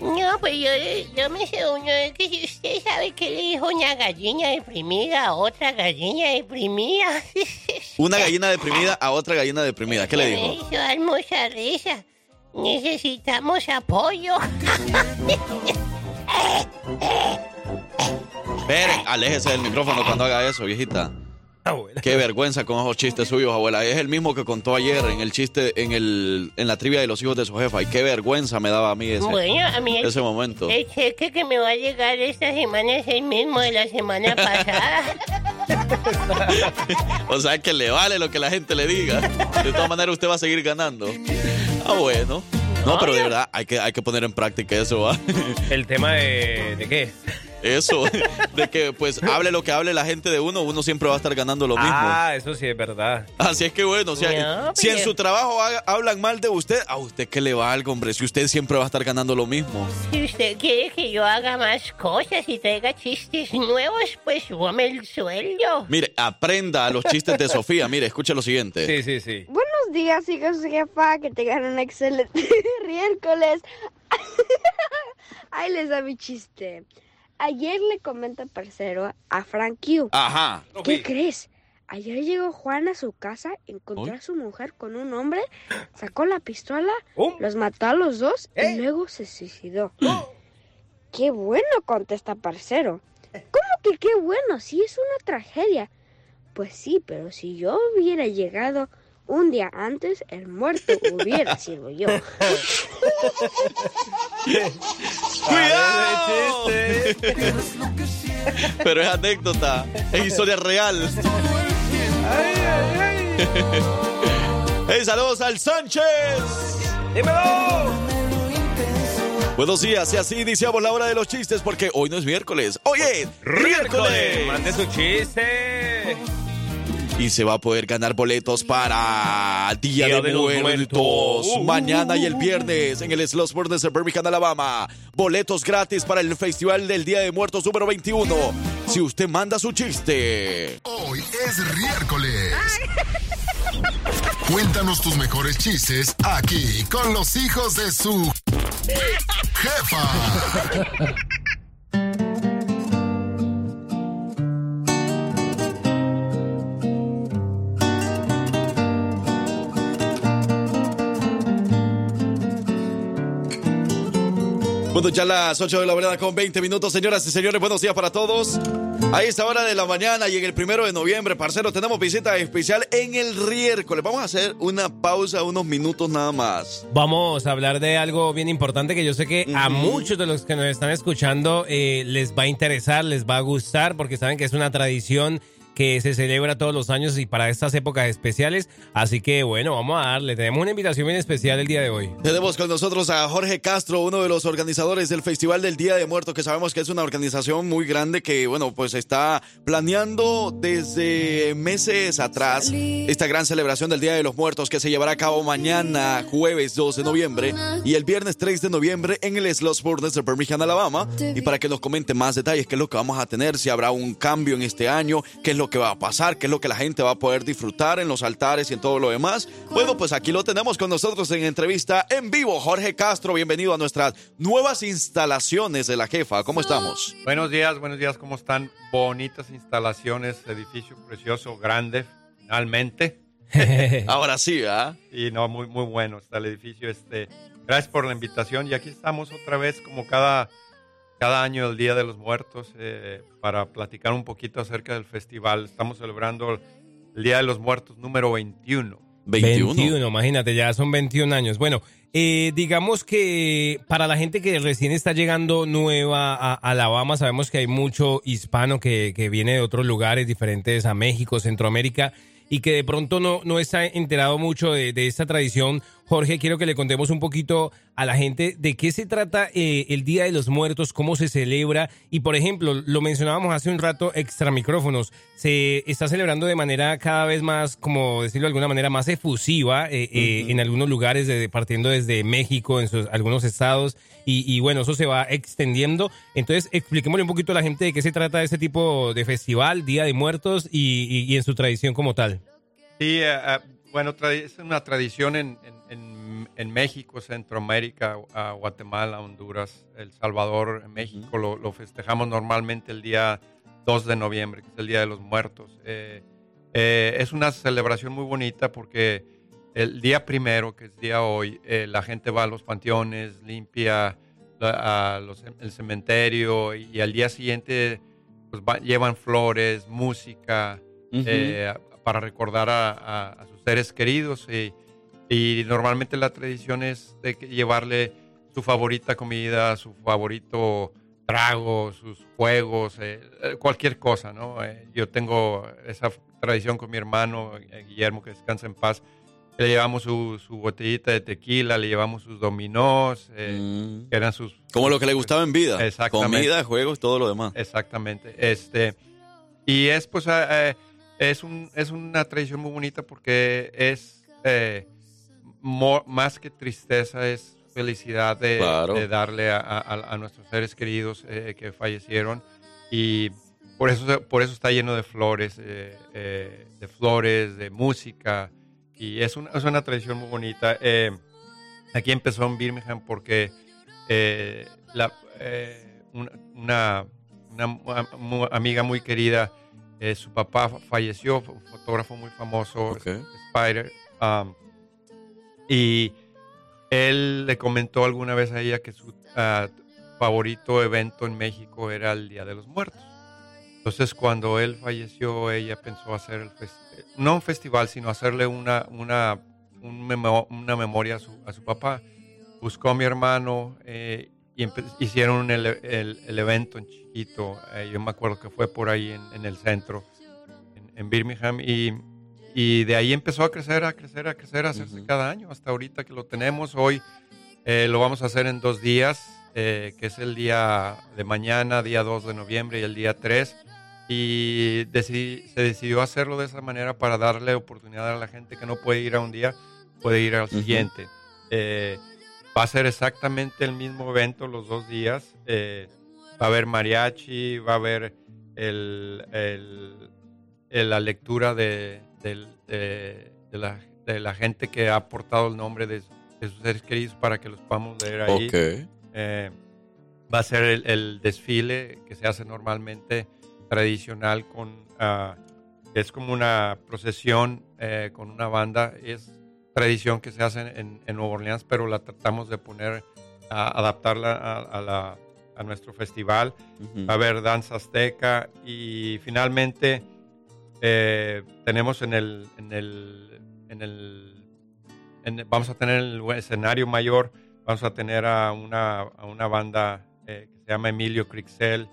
No, pues yo, yo me sé uno de que si usted sabe que le dijo una gallina deprimida a otra gallina deprimida. Una gallina deprimida a otra gallina deprimida. ¿Qué le Me dijo? hizo dar mucha risa. Necesitamos apoyo. Aléjese del micrófono cuando haga eso, viejita. Abuela. Qué vergüenza con esos chistes suyos, abuela. Es el mismo que contó ayer en el chiste, en el, en la trivia de los hijos de su jefa. Y qué vergüenza me daba a mí ese, Bueno, a mí el, ese momento. el cheque que me va a llegar esta semana es el mismo de la semana pasada. O sea que le vale lo que la gente le diga. De todas maneras, usted va a seguir ganando. Ah, bueno. No, pero de verdad, hay que, hay que poner en práctica eso, ¿va? ¿El tema de, de qué? Eso, de que pues hable lo que hable la gente de uno, uno siempre va a estar ganando lo mismo. Ah, eso sí es verdad. Así es que bueno, o sea, No, si en su trabajo hablan mal de usted, a usted que le va algo, hombre, si usted siempre va a estar ganando lo mismo. Si usted quiere que yo haga más cosas y traiga chistes nuevos, pues súbame el sueldo. Mire, aprenda a los chistes de Sofía. Mire, escuche lo siguiente. Sí, sí, sí. Buenos días, hijos de jefa, que tengan un excelente miércoles. Ahí les da mi chiste. Ayer le comenta parcero a Frank Q. Ajá. ¿Qué crees? Ayer llegó Juan a su casa, encontró a su mujer con un hombre, sacó la pistola, ¿Um? los mató a los dos ¿Eh? y luego se suicidó. ¡Qué bueno! contesta parcero. ¿Cómo que qué bueno? Si es una tragedia. Pues sí, pero si yo hubiera llegado un día antes, el muerto hubiera sido yo. ¡Cuidado! Pero es anécdota, es historia real. Hey, saludos al Sánchez. ¡Dímelo! Buenos días, y así iniciamos la hora de los chistes porque hoy no es miércoles, hoy es miércoles. Mande su chiste. Y se va a poder ganar boletos para Día, Día de, Muertos. Muertos. Uh, Mañana y el viernes en el Slossburn de Birmingham, Alabama. Boletos gratis para el Festival del Día de Muertos número 21. Si usted manda su chiste. Hoy es miércoles. Cuéntanos tus mejores chistes aquí con los hijos de su jefa. Ya las 8 de la mañana con 20 minutos, señoras y señores, buenos días para todos. A esta hora de la mañana y en el primero de noviembre, parcero, tenemos visita especial en el miércoles. Vamos a hacer una pausa, unos minutos nada más. Vamos a hablar de algo bien importante que yo sé que a muchos de los que nos están escuchando eh, les va a interesar, les va a gustar, porque saben que es una tradición que se celebra todos los años y para estas épocas especiales. Así que bueno, vamos a darle. Tenemos una invitación bien especial el día de hoy. Tenemos con nosotros a Jorge Castro, uno de los organizadores del Festival del Día de Muertos, que sabemos que es una organización muy grande que, bueno, pues está planeando desde meses atrás esta gran celebración del Día de los Muertos que se llevará a cabo mañana, jueves 2 de noviembre, y el viernes 3 de noviembre en el Borders de Birmingham, Alabama. Y para que nos comente más detalles, qué es lo que vamos a tener, si habrá un cambio en este año, qué es lo que va a pasar, qué es lo que la gente va a poder disfrutar en los altares y en todo lo demás. Bueno, pues aquí lo tenemos con nosotros en entrevista en vivo. Jorge Castro, bienvenido a nuestras nuevas instalaciones de la jefa. ¿Cómo estamos? Buenos días, buenos días, ¿cómo están? Bonitas instalaciones, edificio precioso, grande, finalmente. Ahora sí, ¿ah? Y no, muy, muy bueno está el edificio. Este, gracias por la invitación y aquí estamos otra vez como cada cada año el Día de los Muertos eh, para platicar un poquito acerca del festival. Estamos celebrando el Día de los Muertos número 21. 21. 21, imagínate, ya son 21 años. Bueno, eh, digamos que para la gente que recién está llegando nueva a Alabama, sabemos que hay mucho hispano que, que viene de otros lugares diferentes a México, Centroamérica, y que de pronto no, no está enterado mucho de, de esta tradición. Jorge, quiero que le contemos un poquito a la gente de qué se trata eh, el Día de los Muertos, cómo se celebra. Y, por ejemplo, lo mencionábamos hace un rato, extra micrófonos, se está celebrando de manera cada vez más, como decirlo de alguna manera, más efusiva eh, eh, en algunos lugares, de, partiendo desde México, en sus, algunos estados, y, bueno, eso se va extendiendo. Entonces, expliquémosle un poquito a la gente de qué se trata este tipo de festival, Día de Muertos y, y en su tradición como tal. Sí, bueno, es una tradición en, en, México, Centroamérica, Guatemala, Honduras, El Salvador, México. lo, festejamos normalmente el día 2 de noviembre, que es el Día de los Muertos. Eh, eh, es una celebración muy bonita porque el día primero, que es día hoy, eh, la gente va a los panteones, limpia el cementerio y, al día siguiente pues, llevan flores, música para recordar a, sus seres queridos. Y, y, normalmente la tradición es de llevarle su favorita comida, su favorito trago, sus juegos, eh, eh, cualquier cosa, ¿no? Eh, yo tengo esa tradición con mi hermano Guillermo, que descansa en paz. Le llevamos su, su, botellita de tequila, le llevamos sus dominós, mm. que eran sus... Como lo que le gustaba en vida. Exactamente. Comida, juegos, todo lo demás. Exactamente. Este, y es pues es, un, es una tradición muy bonita porque es eh, más que tristeza, es felicidad de, darle a, nuestros seres queridos eh, que fallecieron y por eso, por eso está lleno de flores, eh, de flores, de música y es una, es una tradición muy bonita. aquí empezó en Birmingham porque la, una, una amiga muy querida eh, su papá falleció, un fotógrafo muy famoso, Spider. Um, y él le comentó alguna vez a ella que su ah, favorito evento en México era el Día de los Muertos. Entonces, cuando él falleció, ella pensó hacer, el no un festival, sino hacerle una, una, una memoria a su, a su, papá. Buscó a mi hermano eh, y hicieron el, el, evento en chiquito. Eh, yo me acuerdo que fue por ahí en, el centro, en, Birmingham, y, y, de ahí empezó a crecer, a crecer, a crecer, a hacerse cada año, hasta ahorita que lo tenemos. Hoy eh, lo vamos a hacer en dos días, eh, que es el día de mañana, día 2 de noviembre, y el día 3. Y se decidió hacerlo de esa manera para darle oportunidad a la gente que no puede ir a un día, puede ir al siguiente. Va a ser exactamente el mismo evento los dos días. Eh, va a haber mariachi, va a haber el, la lectura de, la, de, la, gente que ha aportado el nombre de, sus seres queridos para que los podamos leer ahí. Eh, va a ser el, desfile que se hace normalmente tradicional con... Uh, es como una procesión eh, con una banda. Es tradición que se hace en, en Nueva Orleans, pero la tratamos de poner, a, adaptarla a, la, a, nuestro festival. Va a haber danza azteca y finalmente eh, tenemos en el, en el, en el vamos a tener el escenario mayor, vamos a tener a una, a una banda eh, que se llama Emilio Crixel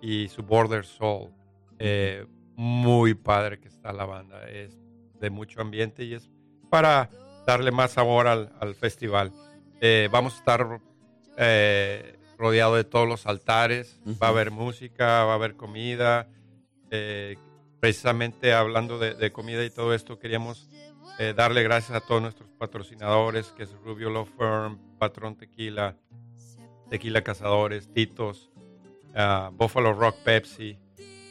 y su Border Soul. Eh, muy padre que está la banda. Es de mucho ambiente y es para darle más sabor al, al festival. Eh, vamos a estar eh, rodeado de todos los altares, va a haber música, va a haber comida. Eh, precisamente hablando de, de comida y todo esto, queríamos darle gracias a todos nuestros patrocinadores, que es Rubio Law Firm, Patrón Tequila, Tequila Cazadores, Titos, ah, Buffalo Rock Pepsi,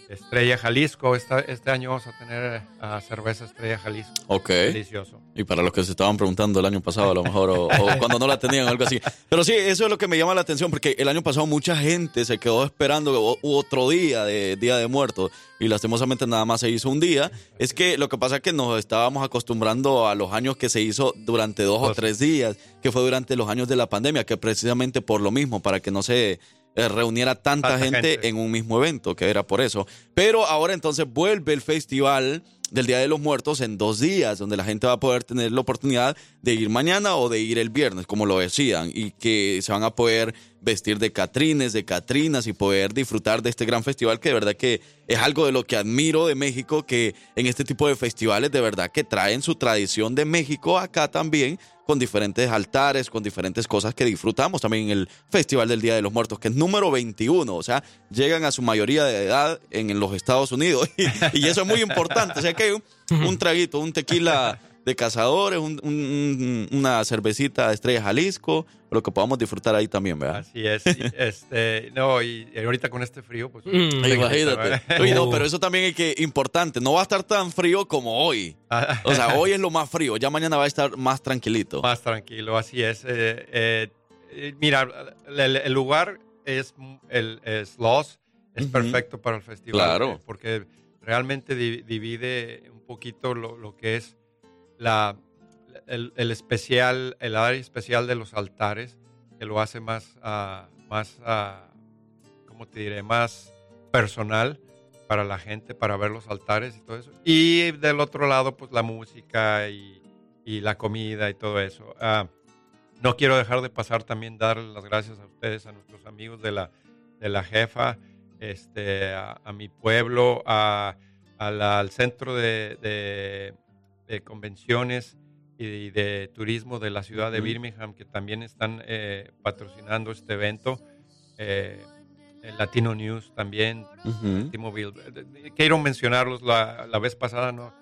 Estrella Jalisco. Esta- este año vamos a tener cerveza Estrella Jalisco. Ok. Delicioso. Y para los que se estaban preguntando el año pasado, a lo mejor, o, o cuando no la tenían, algo así. Pero sí, eso es lo que me llama la atención, porque el año pasado mucha gente se quedó esperando otro día de Día de Muertos, y lastimosamente nada más se hizo un día. Es que lo que pasa es que nos estábamos acostumbrando a los años que se hizo durante dos o tres días, que fue durante los años de la pandemia, que precisamente por lo mismo, para que no se reuniera tanta, Tanta gente, gente. en un mismo evento, que era por eso. Pero ahora entonces vuelve el festival del Día de los Muertos en dos días, donde la gente va a poder tener la oportunidad de ir mañana o de ir el viernes, como lo decían, y que se van a poder vestir de catrines, de catrinas y poder disfrutar de este gran festival que de verdad que es algo de lo que admiro de México, que en este tipo de festivales de verdad que traen su tradición de México acá también, con diferentes altares, con diferentes cosas que disfrutamos también en el Festival del Día de los Muertos, que es número 21, o sea, llegan a su mayoría de edad en, los Estados Unidos y, y eso es muy importante, o sea que un, un traguito, un tequila de cazadores, un- un- una cervecita de Estrella Jalisco, lo que podamos disfrutar ahí también, ¿verdad? Así es. y, este, no, y ahorita con este frío, pues. Mm, Imagínate. Oye, no, pero eso también es que importante. No va a estar tan frío como hoy. O sea, hoy es lo más frío. Ya mañana va a estar más tranquilito. Más tranquilo, así es. Eh, eh, mira, el, el lugar es el es es perfecto para el festival. Claro. eh, Porque realmente di- divide un poquito lo, lo que es la, el, el especial, el área especial de los altares, que lo hace más, ah, más ah, ¿cómo te diré? Más personal para la gente, para ver los altares y todo eso. Y del otro lado, pues la música y, y la comida y todo eso. Ah, no quiero dejar de pasar también darles las gracias a ustedes, a nuestros amigos de la, de la jefa, este, a, a mi pueblo, a, a la- al centro de, de- de convenciones y de turismo de la ciudad de. Birmingham, que también están eh, patrocinando este evento. Eh, el Latino News también. T-Mobile. Eh, Quiero mencionarlos la, la vez pasada, no,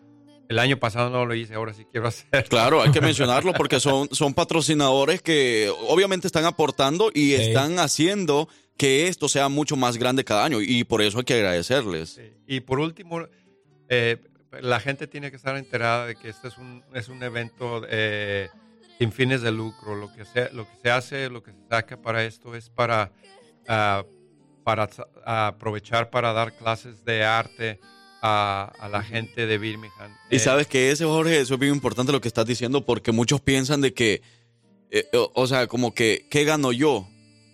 el año pasado no lo hice, ahora sí quiero hacer. Claro, hay que mencionarlo porque son, son patrocinadores que obviamente están aportando y están haciendo que esto sea mucho más grande cada año y por eso hay que agradecerles. Y por último, eh, la gente tiene que estar enterada de que este es un, es un evento eh, sin fines de lucro. Lo que, se, lo que se hace, lo que se saca para esto es para, ah, para aprovechar para dar clases de arte a, a la gente de Birmingham. Y Eh, sabes que ese, Jorge, eso es bien importante lo que estás diciendo porque muchos piensan de que, eh, o, o sea, como que, ¿qué gano yo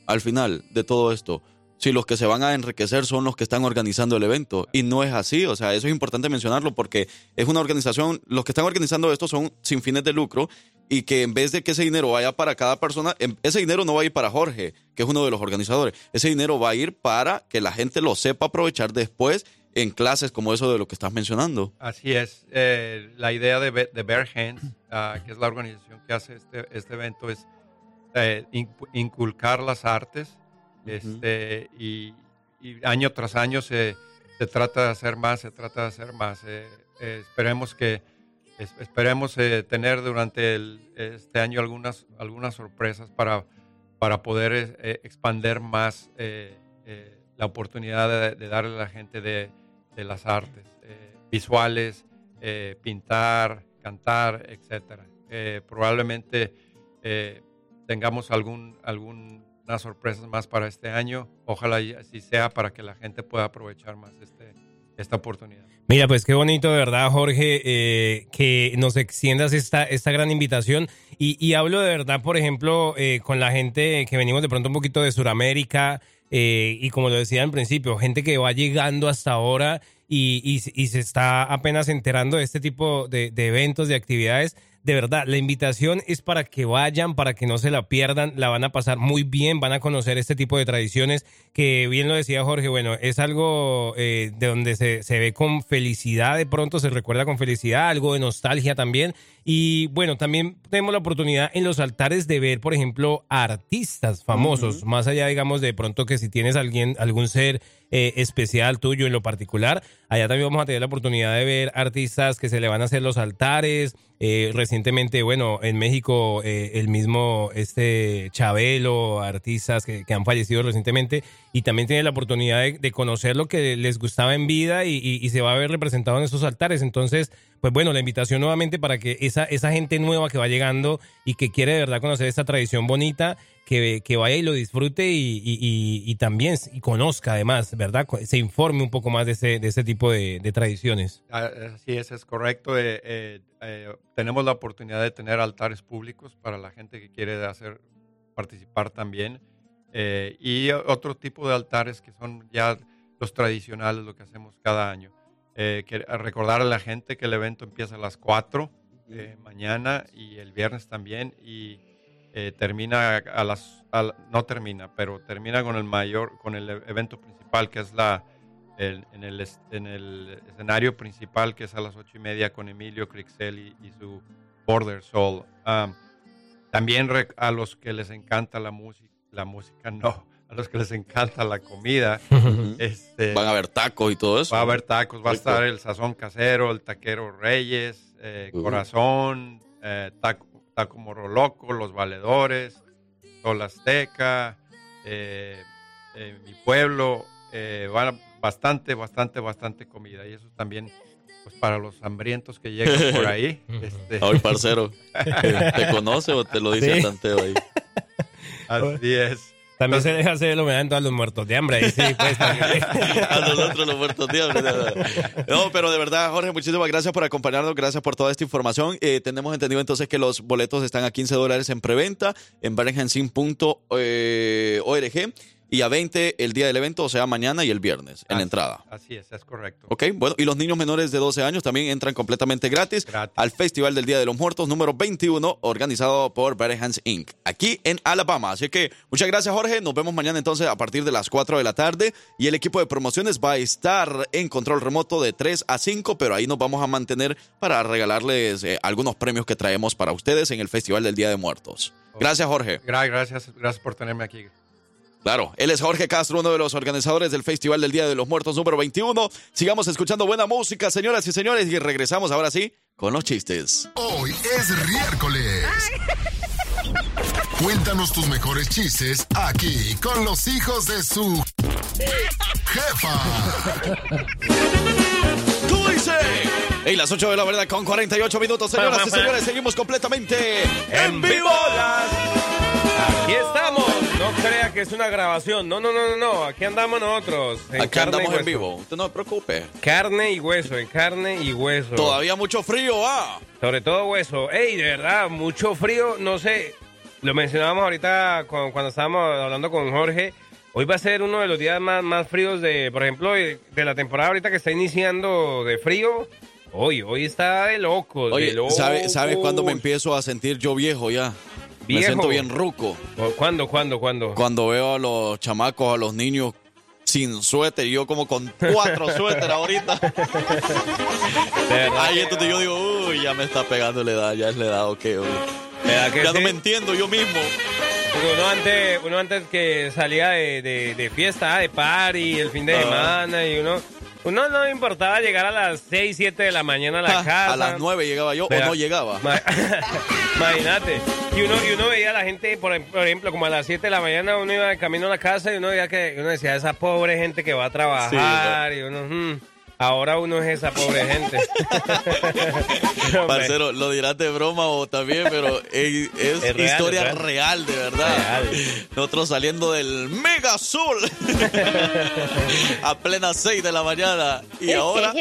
al final de todo esto? Si los que se van a enriquecer son los que están organizando el evento. Y no es así, o sea, eso es importante mencionarlo porque es una organización, los que están organizando esto son sin fines de lucro y que en vez de que ese dinero vaya para cada persona, em- ese dinero no va a ir para Jorge, que es uno de los organizadores. Ese dinero va a ir para que la gente lo sepa aprovechar después en clases como eso de lo que estás mencionando. Así es. Eh, la idea de, de Bare Hands, ah, que es la organización que hace este, este evento, es eh, incu- inculcar las artes. Este, y, y año tras año se, se trata de hacer más, se trata de hacer más. Eh, eh, esperemos que es- esperemos eh, tener durante el- este año algunas, algunas sorpresas para, para poder eh, expander más eh, eh, la oportunidad de, de darle a la gente de, de las artes visuales, pintar, cantar. Eh, probablemente tengamos algún, algunas sorpresas más para este año. Ojalá así sea para que la gente pueda aprovechar más este, esta oportunidad. Mira, pues qué bonito, de verdad, Jorge, eh, que nos extiendas esta, esta gran invitación. Y, y hablo de verdad, por ejemplo, eh, con la gente que venimos de pronto un poquito de Sudamérica, eh, y como lo decía al principio, gente que va llegando hasta ahora y, y- y se está apenas enterando de este tipo de, de eventos, de actividades. De verdad, la invitación es para que vayan, para que no se la pierdan, la van a pasar muy bien, van a conocer este tipo de tradiciones que bien lo decía Jorge, bueno, es algo eh, de donde se, se ve con felicidad, de pronto se recuerda con felicidad, algo de nostalgia también. Y bueno, también tenemos la oportunidad en los altares de ver, por ejemplo, artistas famosos, más allá, digamos, de pronto que si tienes alguien, algún ser eh, especial tuyo en lo particular, allá también vamos a tener la oportunidad de ver artistas que se le van a hacer los altares. Eh, recientemente, bueno, en México, eh, el mismo este Chabelo, artistas que, que han fallecido recientemente, y también tiene la oportunidad de, de conocer lo que les gustaba en vida y, y- se va a ver representado en esos altares. Entonces, pues bueno, la invitación nuevamente para que esa, esa gente nueva que va llegando y que quiere de verdad conocer esta tradición bonita, que, que vaya y lo disfrute y, y- también y conozca además, ¿verdad? Se informe un poco más de ese, de ese tipo de, de tradiciones. Ah, Así es, es correcto. Eh, eh, eh, tenemos la oportunidad de tener altares públicos para la gente que quiere hacer participar también. Eh, y otro tipo de altares que son ya los tradicionales, lo que hacemos cada año. Eh, que- recordar a la gente que el evento empieza a las 4 eh, mañana y el viernes también y eh, termina a las a la- no termina pero termina con el mayor con el e- evento principal que es la el- en, el, en el escenario principal que es a las ocho y media con Emilio Crixelli y su Border Soul Am, también a los que les encanta la música la música no a los que les encanta la comida este, Van a haber tacos y todo eso. Va a haber tacos, va a estar el sazón casero, el taquero Reyes, eh, corazón, eh, taco, taco Morro Loco, los valedores, Sol Azteca, eh, eh, mi pueblo, eh, van a- bastante, bastante, bastante comida. Y eso también, pues para los hambrientos que llegan por ahí. este, Ay, parcero. ¿Te conoce o te lo dice Sí. el tanteo ahí? Así es. También se deja hacer el homenaje a los muertos de hambre. Ahí sí, pues, a nosotros los muertos de hambre. No, pero de verdad, Jorge, muchísimas gracias por acompañarnos, gracias por toda esta información. Eh, tenemos entendido entonces que los boletos están a 15 dólares en preventa en birminghamsin.org y a 20 el día del evento, o sea, mañana y el viernes en la entrada. Así es, es correcto. Ok, bueno, y los niños menores de 12 años también entran completamente gratis, al Festival del Día de los Muertos número 21, organizado por Better Hands Inc., aquí en Alabama. Así que muchas gracias, Jorge. Nos vemos mañana entonces a partir de las 4 de la tarde. Y el equipo de promociones va a estar en control remoto de 3 a 5, pero ahí nos vamos a mantener para regalarles eh, algunos premios que traemos para ustedes en el Festival del Día de Muertos. Gracias, Jorge. Gra- Gracias, gracias por tenerme aquí. Claro, él es Jorge Castro, uno de los organizadores del Festival del Día de los Muertos número 21. Sigamos escuchando buena música, señoras y señores, y regresamos ahora sí con los chistes. Hoy es miércoles. Cuéntanos tus mejores chistes aquí con los hijos de su jefa. ¿Cómo dice? Y las 8 de la verdad con 48 minutos, señoras y señores, seguimos completamente en vivo. Aquí estamos. No crea que es una grabación. No, no, no, no, no. Aquí andamos nosotros. En Aquí carne y andamos en hueso. vivo, usted no se preocupe. Carne y hueso, en carne y hueso. Todavía mucho frío, ah. Sobre todo hueso. Ey, de verdad, mucho frío. No sé, lo mencionábamos ahorita cu- cuando estábamos hablando con Jorge. Hoy va a ser uno de los días más, más fríos de, por ejemplo, de, de la temporada ahorita que está iniciando de frío. Hoy, hoy está de locos. de Oye, locos. ¿sabe, ¿sabe cuándo me empiezo a sentir yo viejo ya? Me siento bien ruco. ¿Cuándo, cuándo, cuándo? Cuando veo a los chamacos, a los niños sin suéter, y yo como con cuatro suéteres ahorita. Ahí entonces yo digo, uy, ya me está pegando la edad, ya es la edad, ok, ok. ¿Verdad que Ya no me entiendo yo mismo. Porque Uno antes, uno antes que salía de, de- de fiesta, ah, de party, el fin de Ah. semana, y uno, uno no le importaba llegar a las 6, 7 de la mañana a la Ah, casa. a las nueve llegaba yo o no llegaba. Ma- Imagínate. Y uno, y uno veía a la gente, por, em- ejemplo, como a las 7 de la mañana, uno iba de camino a la casa y uno veía que uno decía, esa pobre gente que va a trabajar. y uno, "Hmm, ahora uno es esa pobre gente. Parcero, lo dirás de broma o también, pero es, es Es real, historia es real. real. de verdad. Nosotros saliendo del Mega Sol a plena 6 de la mañana y ahora,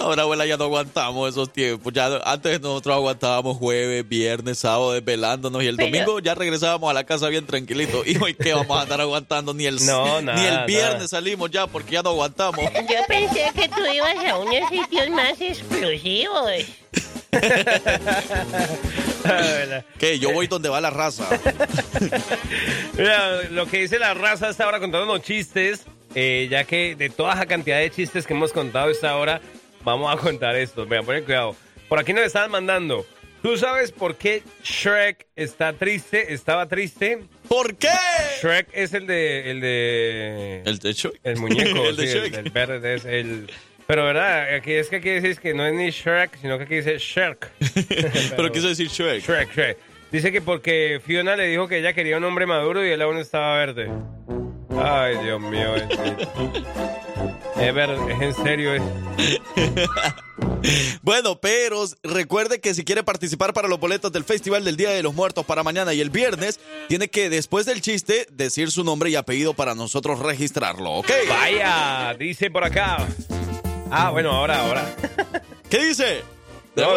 ahora abuela, ya no aguantamos esos tiempos. Ya antes nosotros aguantábamos jueves, viernes, sábado desvelándonos y el Pero- domingo ya regresábamos a la casa bien tranquilito. Y hoy qué vamos a andar aguantando ni el No, ni el viernes nada. salimos ya porque ya no aguantamos. Yo pensé que tú ibas a unos sitios más explosivos. ¿Qué? Yo voy donde va la raza. Mira, lo que dice la raza está ahora contándonos chistes, eh, ya que de toda esa cantidad de chistes que hemos contado esta hora, vamos a contar esto. Vean, ponen cuidado. Por aquí nos estaban mandando. ¿Tú sabes por qué Shrek está triste? Estaba triste. ¿Por qué? Shrek es el de. El de. ¿El de Shrek? El muñeco. El de sí, Shrek. El, verde es el. Pero, ¿verdad? Aquí es que aquí decís que no es ni Shrek, sino que aquí dice Shrek. Pero quiso decir Shrek. Shrek, Shrek. Dice que porque Fiona le dijo que ella quería un hombre maduro y él aún estaba verde. Ay, Dios mío. bendito. Es en serio. Bueno, pero recuerde que si quiere participar para los boletos del Festival del Día de los Muertos para mañana y el viernes, tiene que después del chiste decir su nombre y apellido para nosotros registrarlo, ¿ok? Vaya, dice por acá. Ah, bueno, ahora, ahora. ¿Qué dice? No,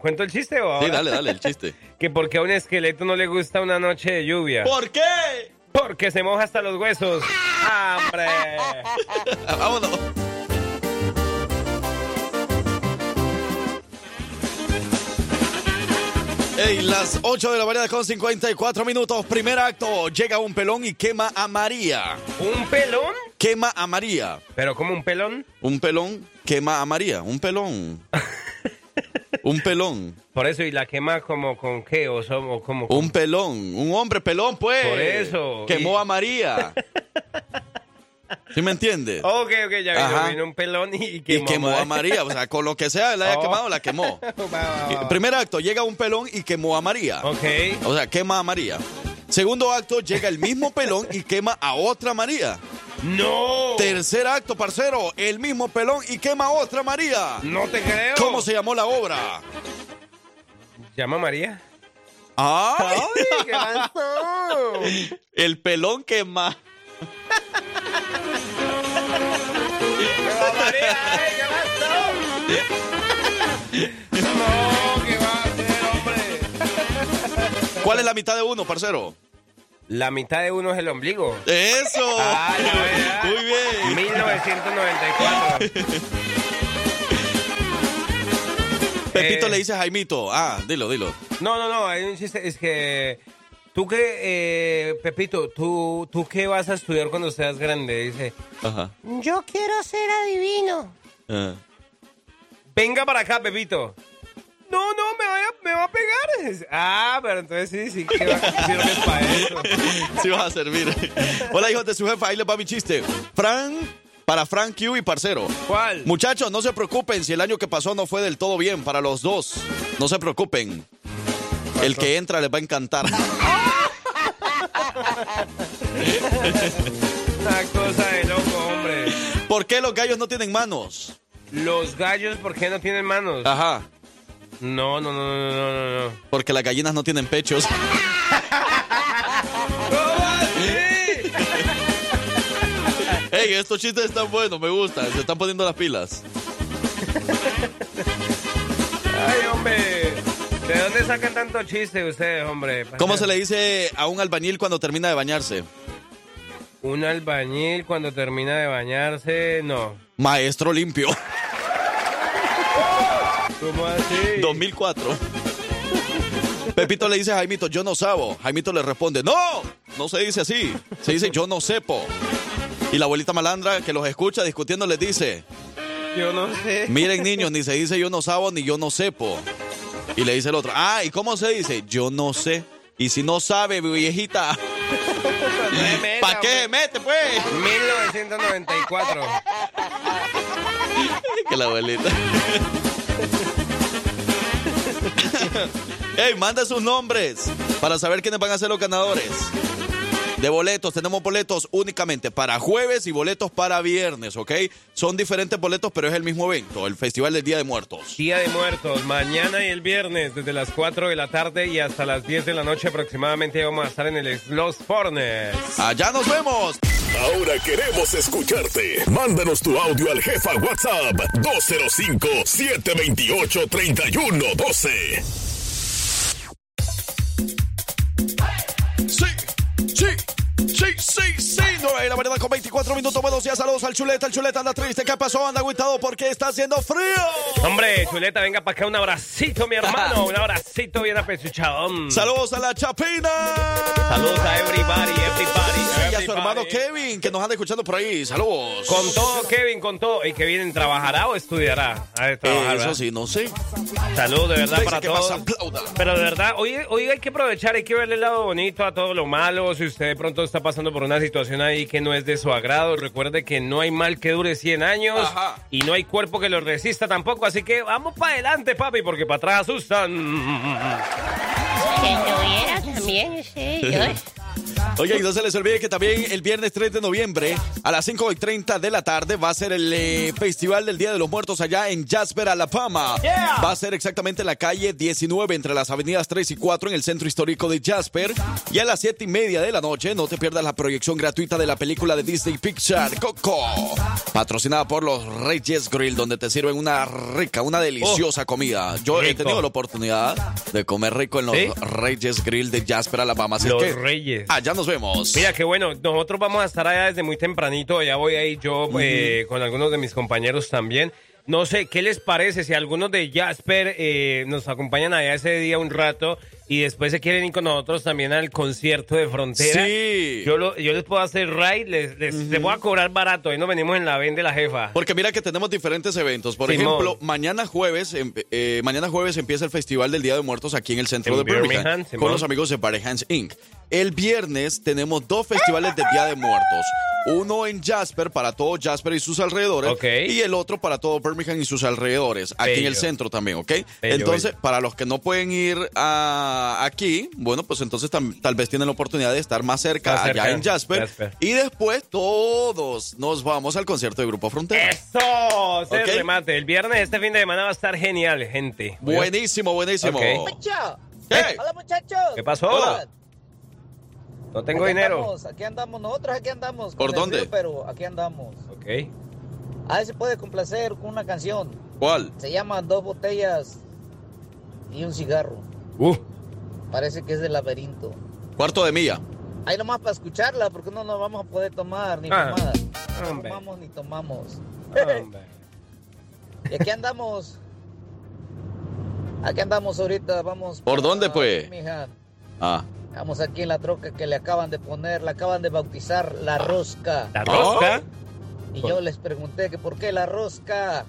¿Cuento el chiste o ahora? Sí, dale, dale, el chiste. Que porque a un esqueleto no le gusta una noche de lluvia. ¿Por qué? Porque se moja hasta los huesos. ¡Hambre! Vámonos. Ey, las 8 de la mañana con 54 minutos. Primer acto. Llega un pelón y quema a María. ¿Un pelón? Quema a María. ¿Pero como un pelón? Un pelón quema a María. Un pelón. un pelón. Por eso, ¿y la quema como con qué? ¿O, so- o como con- Un pelón. Un hombre pelón, pues. Por eso. Quemó Y- a María. ¿Sí me entiendes? Ok, ok, ya vino, un pelón y, y Y quemó, quemó a María. O sea, con lo que sea la haya Oh. quemado, la quemó. Va, va, va. Primer acto, llega un pelón y quemó a María. Ok. O sea, quema a María. Segundo acto, llega el mismo pelón y quema a otra María. ¡No! Tercer acto, parcero, el mismo pelón y quema a otra María. No te creo. ¿Cómo se llamó la obra? ¿Llama María? ¡Ay! ¡Ay, qué pasó! El pelón quema. María! ¡Ay, qué pasó! No, ¿qué ¿Cuál es la mitad de uno, parcero? La mitad de uno es el ombligo. ¡Eso! Ah, ya. Muy bien. 1994. Pepito Eh. le dice a Jaimito. Ah, dilo, dilo. No, no, no, hay un chiste, es que tú qué, eh, Pepito, tú, tú qué vas a estudiar cuando seas grande, dice. Ajá. Yo quiero ser adivino. Ah. Venga para acá, Pepito. No, no, me, va a pegar. Ah, pero entonces sí, sí, que va, sirves para eso. Sí vas a servir. Hola, hijos de su jefa. Ahí les va mi chiste. Fran, para Frank Q y parcero. ¿Cuál? Muchachos, no se preocupen si el año que pasó no fue del todo bien para los dos. No se preocupen. El que entra les va a encantar. Una cosa de loco, hombre. ¿Por qué los gallos no tienen manos? Los gallos, ¿por qué no tienen manos? Ajá. No, no, no, no, no, no, no. Porque las gallinas no tienen pechos. Ey, estos chistes están buenos, me gustan. Se están poniendo las pilas. Ay, hombre. ¿De dónde sacan tanto chiste ustedes, hombre? ¿Cómo se le dice a un albañil cuando termina de bañarse? Un albañil cuando termina de bañarse, no. Maestro limpio. ¿Cómo así? 2004. Pepito le dice a Jaimito, yo no sabo. Jaimito le responde, no, no se dice así. Se dice, yo no sepo. Y la abuelita malandra que los escucha discutiendo les dice, Yo no sé. miren niños, ni se dice yo no sabo ni yo no sepo. Y le dice el otro, ah, ¿y cómo se dice? Yo no sé. Y si no sabe, viejita, ¿para qué se mete, pues? 1994. Que la abuelita. Ey, manda sus nombres para saber quiénes van a ser los ganadores. De boletos, tenemos boletos únicamente para jueves y boletos para viernes, ¿ok? Son diferentes boletos, pero es el mismo evento, el Festival del Día de Muertos. Día de Muertos, mañana y el viernes, desde las 4 de la tarde y hasta las 10 de la noche aproximadamente vamos a estar en el Los Fornes. Allá nos vemos. Ahora queremos escucharte. Mándanos tu audio al jefa WhatsApp 205-728-3112. Sí, sí. No, la verdad con 24 34 minutos. Buenos días, saludos al chuleta. El chuleta anda triste. ¿Qué pasó? Anda agüitado porque está haciendo frío. Hombre, chuleta, venga para acá un abracito, mi hermano. Un abracito bien apechuchadón. Saludos a la Chapina. Saludos a everybody, everybody. Y a su hermano Kevin, que nos anda escuchando por ahí. Saludos. Con todo, Kevin, con todo. ¿Y Kevin trabajará o estudiará? De trabajar, Eso sí, no sé. Salud, de verdad, para que todos. Pero de verdad, hoy, hoy hay que aprovechar, hay que verle el lado bonito a todo lo malo. Si usted de pronto está pasando por una situación ahí que no es de su agrado, recuerde que no hay mal que dure 100 años Ajá. y no hay cuerpo que lo resista tampoco. Así que vamos para adelante, papi, porque para atrás asustan. Que tuviera también, sí, yo. Oye, y no se les olvide que también el viernes 3 de noviembre a las 5 y 30 de la tarde va a ser el eh, Festival del Día de los Muertos allá en Jasper, Alabama. Va a ser exactamente en la calle 19 entre las avenidas 3 y 4 en el centro histórico de Jasper. Y a las 7 y media de la noche no te pierdas la proyección gratuita de la película de Disney Pixar, Coco. Patrocinada por los Reyes Grill, donde te sirven una rica, una deliciosa comida. Yo he tenido la oportunidad de comer rico en los ¿Sí? Reyes Grill de Jasper, Alabama. Así Los que Reyes. allá nos vemos. Mira, qué bueno. Nosotros vamos a estar allá desde muy tempranito. Ya voy ahí yo eh, con algunos de mis compañeros también. No sé, ¿qué les parece si algunos de Jasper eh, nos acompañan allá ese día un rato y después se quieren ir con nosotros también al concierto de Frontera? Sí. Yo, lo- yo les puedo hacer ride, les, les, les voy a cobrar barato. Ahí nos venimos en la ven de la jefa. Porque mira que tenemos diferentes eventos. Por Simón. ejemplo, mañana jueves, em- eh, mañana jueves empieza el Festival del Día de Muertos aquí en el centro En de Birmingham, con los amigos de Barry Hands Inc. El viernes tenemos dos festivales de Día de Muertos. Uno en Jasper para todo Jasper y sus alrededores. Ok. Y el otro para todo Birmingham y sus alrededores. Aquí en el centro también, ¿ok? Bello, entonces, bello. para los que no pueden ir a- aquí, bueno, pues entonces tam- tal vez tienen la oportunidad de estar más cerca, Más cerca, allá en Jasper. Jasper. Y después todos nos vamos al concierto de Grupo Frontera. ¡Eso! Ok. remate. El viernes, este fin de semana va a estar genial, gente. Buenísimo, buenísimo. Ok. ¿Qué? Hola muchachos. ¿Qué pasó? Hola. No tengo Aquí dinero. Andamos, aquí andamos, nosotros aquí andamos. ¿Por dónde? frío, pero aquí andamos. Ok. A ver si puede complacer con una canción. ¿Cuál? Se llama Dos botellas y un cigarro. Uh. Parece que es del laberinto. Cuarto de milla. Ahí nomás para escucharla, porque no nos vamos a poder tomar ni Ah, tomar. No hombre. tomamos ni tomamos. Hombre. y aquí andamos. Aquí andamos ahorita, vamos. ¿Por dónde, pues? mija. Ah. Vamos aquí en la troca que le acaban de poner, la acaban de bautizar la rosca. ¿La rosca? Y yo les pregunté que por qué la rosca.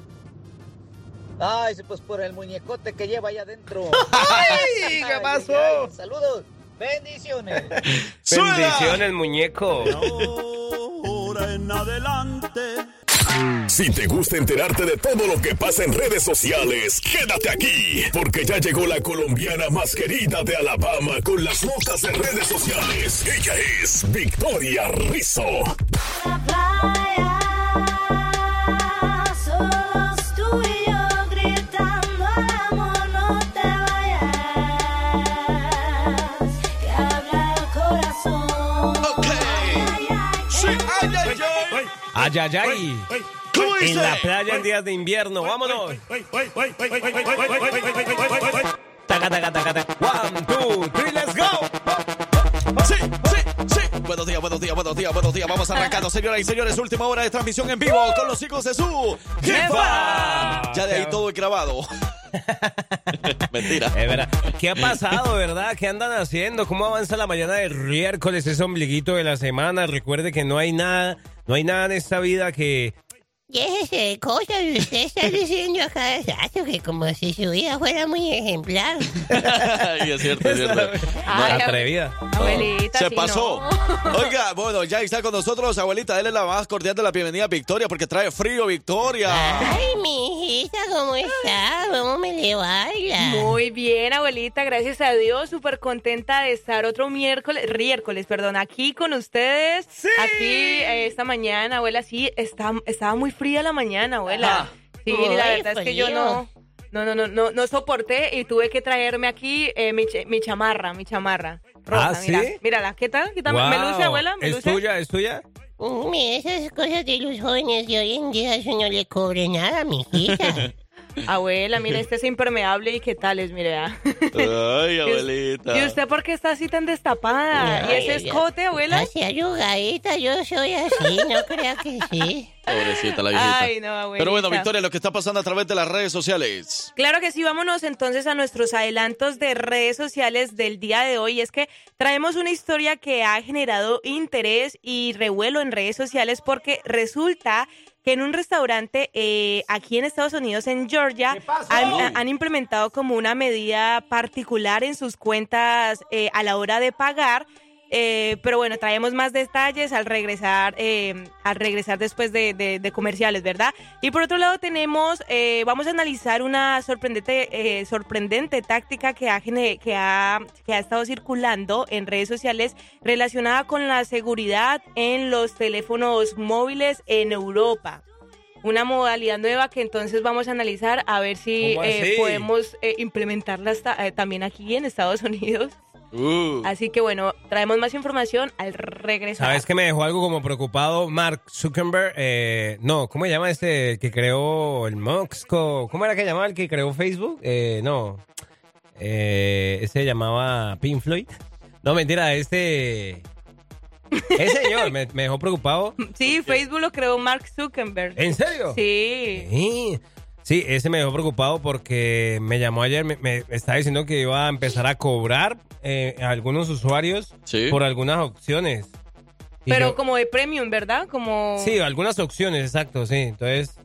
Ay, pues por el muñecote que lleva ahí adentro. ¡Ay! ¿Qué pasó? ay, saludos. Bendiciones. Bendiciones, muñeco. Ahora en adelante. Si te gusta enterarte de todo lo que pasa en redes sociales, quédate aquí, porque ya llegó la colombiana más querida de Alabama con las notas de redes sociales. Ella es Victoria Rizzo. Ay. Ay, ay, ay. ¿Cómo En dice? la playa en días de invierno. Vámonos. Taca, taca, taca, taca. One, two, three, let's go. Sí, sí, sí. Buenos días, buenos días, buenos días, buenos días. Vamos arrancando, señoras y señores. Última hora de transmisión en vivo con los hijos de su jefa. Ya de ahí todo es grabado. Mentira. Es verdad. ¿Qué ha pasado, verdad? ¿Qué andan haciendo? ¿Cómo avanza la mañana del miércoles, ese ombliguito de la semana? Recuerde que no hay nada, no hay nada en esta vida que... Déjese de cosas, usted está diciendo a cada rato que como si su vida fuera muy ejemplar. Y es cierto, es cierto. Ay, atrevida. Abuelita, Se sí, pasó. no. Oiga, bueno, ya está con nosotros, abuelita. Dele la más cordial de la bienvenida a Victoria, porque trae frío, Victoria. Ay, mi hijita, ¿cómo está? ¿Cómo me le baila? Muy bien, abuelita, gracias a Dios, súper contenta de estar otro miércoles, miércoles, perdón, aquí con ustedes. Aquí eh, esta mañana, abuela, sí, está, estaba muy fría la mañana, abuela. Sí, Muy la verdad es que yo no, no, no, no, no, no soporté y tuve que traerme aquí eh, mi, ch- mi chamarra, mi chamarra. Rosa, ¿Ah, mira, sí? mírala, ¿qué tal? ¿Qué tal? ¿Me Wow. luce, abuela? ¿Me ¿Es luce? tuya? ¿Es tuya? Mira, esas cosas de los jóvenes de hoy en día, eso no le cobre nada, mijita. Abuela, mire, este es impermeable y qué tal es, mire. ah. Ay, abuelita. ¿Y usted por qué está así tan destapada? ¿Y ese escote, abuela? Así arrugadita, yo soy así, no crea que sí. Pobrecita la viejita. Ay, no, abuelita. Pero bueno, Victoria, lo que está pasando a través de las redes sociales. Claro que sí, vámonos entonces a nuestros adelantos de redes sociales del día de hoy. Es que traemos una historia que ha generado interés y revuelo en redes sociales porque resulta que en un restaurante eh, aquí en Estados Unidos, en Georgia, han, han implementado como una medida particular en sus cuentas eh, a la hora de pagar. Eh, pero bueno, traemos más detalles al regresar, eh, al regresar después de, de- de comerciales, ¿verdad? Y por otro lado tenemos, eh, vamos a analizar una sorprendente, eh, sorprendente táctica que ha, que, ha, que ha estado circulando en redes sociales relacionada con la seguridad en los teléfonos móviles en Europa. Una modalidad nueva que entonces vamos a analizar a ver si ¿Cómo eh, podemos eh, implementarla hasta- eh, también aquí en Estados Unidos. Uh. Así que bueno, traemos más información al regresar. ¿Sabes que me dejó algo como preocupado? Mark Zuckerberg, eh, no, ¿cómo se llama este el que creó el Moxco? ¿Cómo era que llamaba el que creó Facebook? Eh, no, eh, ese se llamaba Pink Floyd. No, mentira, este... Ese señor me, me dejó preocupado. Sí, Facebook lo creó Mark Zuckerberg. ¿En serio? Sí. Sí. Sí, ese me dejó preocupado porque me llamó ayer, me, me estaba diciendo que iba a empezar a cobrar eh, a algunos usuarios por algunas opciones. Y Pero yo- como de premium, ¿verdad? Como... Sí, algunas opciones, exacto, sí. Entonces,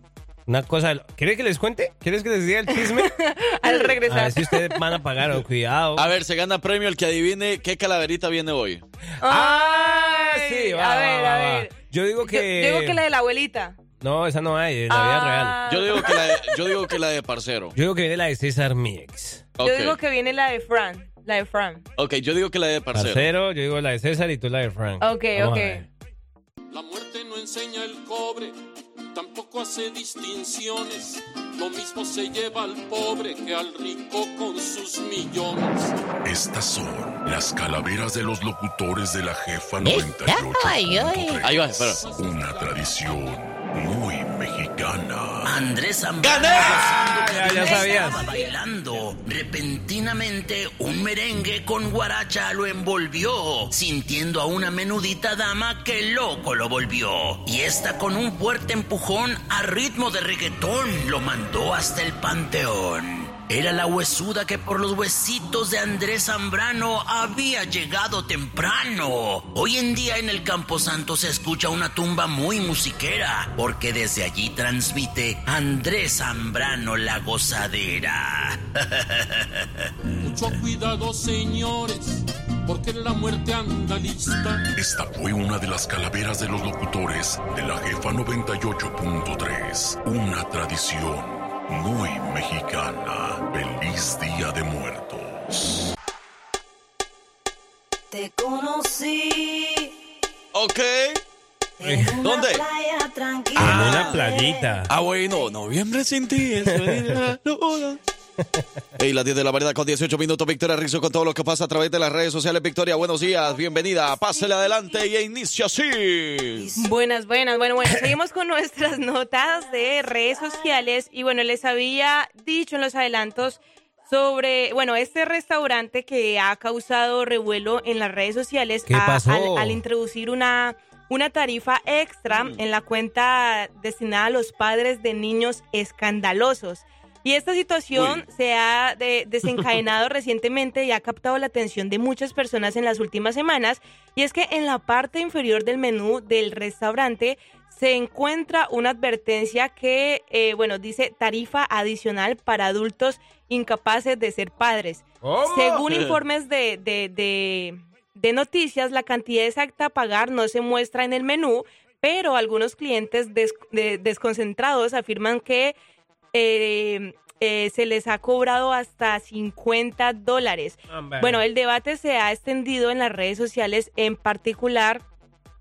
una cosa... ¿Quieres que les cuente? ¿Quieres que les diga el chisme? al A regresar. ver si ustedes van a pagar, o cuidado. A ver, se gana premio el que adivine qué calaverita viene hoy. Ah, Ay, sí, va, a va, ver, va, a va. ver. Yo digo que... Yo digo que la de la abuelita. No, esa no hay, es la vida Ah. real. Yo digo que la de, yo digo que la de parcero. Yo digo que viene la de César Mix. Ok. Yo digo que viene la de Fran. La de Fran. Ok, yo digo que la de parcero. Parcero, yo digo la de César y tú la de Frank. Ok, Vamos ok. La muerte no enseña el cobre, tampoco hace distinciones. Lo mismo se lleva al pobre que al rico con sus millones. Estas son las calaveras de los locutores de la jefa Está 98. Ahí va, espera. Una tradición muy mexicana. Andrés Zambrano ¡Gané! Ya, sabías. estaba bailando. Repentinamente, un merengue con guaracha lo envolvió, sintiendo a una menudita dama que loco lo volvió. Y esta con un fuerte empujón a ritmo de reggaetón lo mandó hasta el panteón. Era la huesuda que por los huesitos de Andrés Zambrano había llegado temprano. Hoy en día en el Camposanto se escucha una tumba muy musiquera, porque desde allí transmite Andrés Zambrano la gozadera. Mucho cuidado, señores, porque la muerte anda lista. Esta fue una de las calaveras de los locutores de la jefa 98.3. Una tradición muy mexicana. Feliz Día de Muertos. Te conocí Ok. en una ¿Dónde? playa tranquila. En una playita. Ah, bueno, noviembre sin ti. es Ey, las 10 de la mañana con 18 minutos. Victoria Rizzo con todo lo que pasa a través de las redes sociales. Victoria, buenos días, bienvenida. Pásele adelante y inicia así. Buenas, buenas. Bueno, bueno, seguimos con nuestras notas de redes sociales. Y bueno, les había dicho en los adelantos sobre, bueno, este restaurante que ha causado revuelo en las redes sociales ¿Qué a- pasó? Al, al introducir una, una tarifa extra Mm. en la cuenta destinada a los padres de niños escandalosos. Y esta situación se ha de- desencadenado recientemente y ha captado la atención de muchas personas en las últimas semanas. Y es que en la parte inferior del menú del restaurante se encuentra una advertencia que, eh, bueno, dice tarifa adicional para adultos incapaces de ser padres. ¿Cómo? Según informes de, de, de- de noticias, la cantidad exacta a pagar no se muestra en el menú, pero algunos clientes des- de- desconcentrados afirman que eh, eh, se les ha cobrado hasta 50 dólares. Hombre. Bueno, el debate se ha extendido en las redes sociales, en particular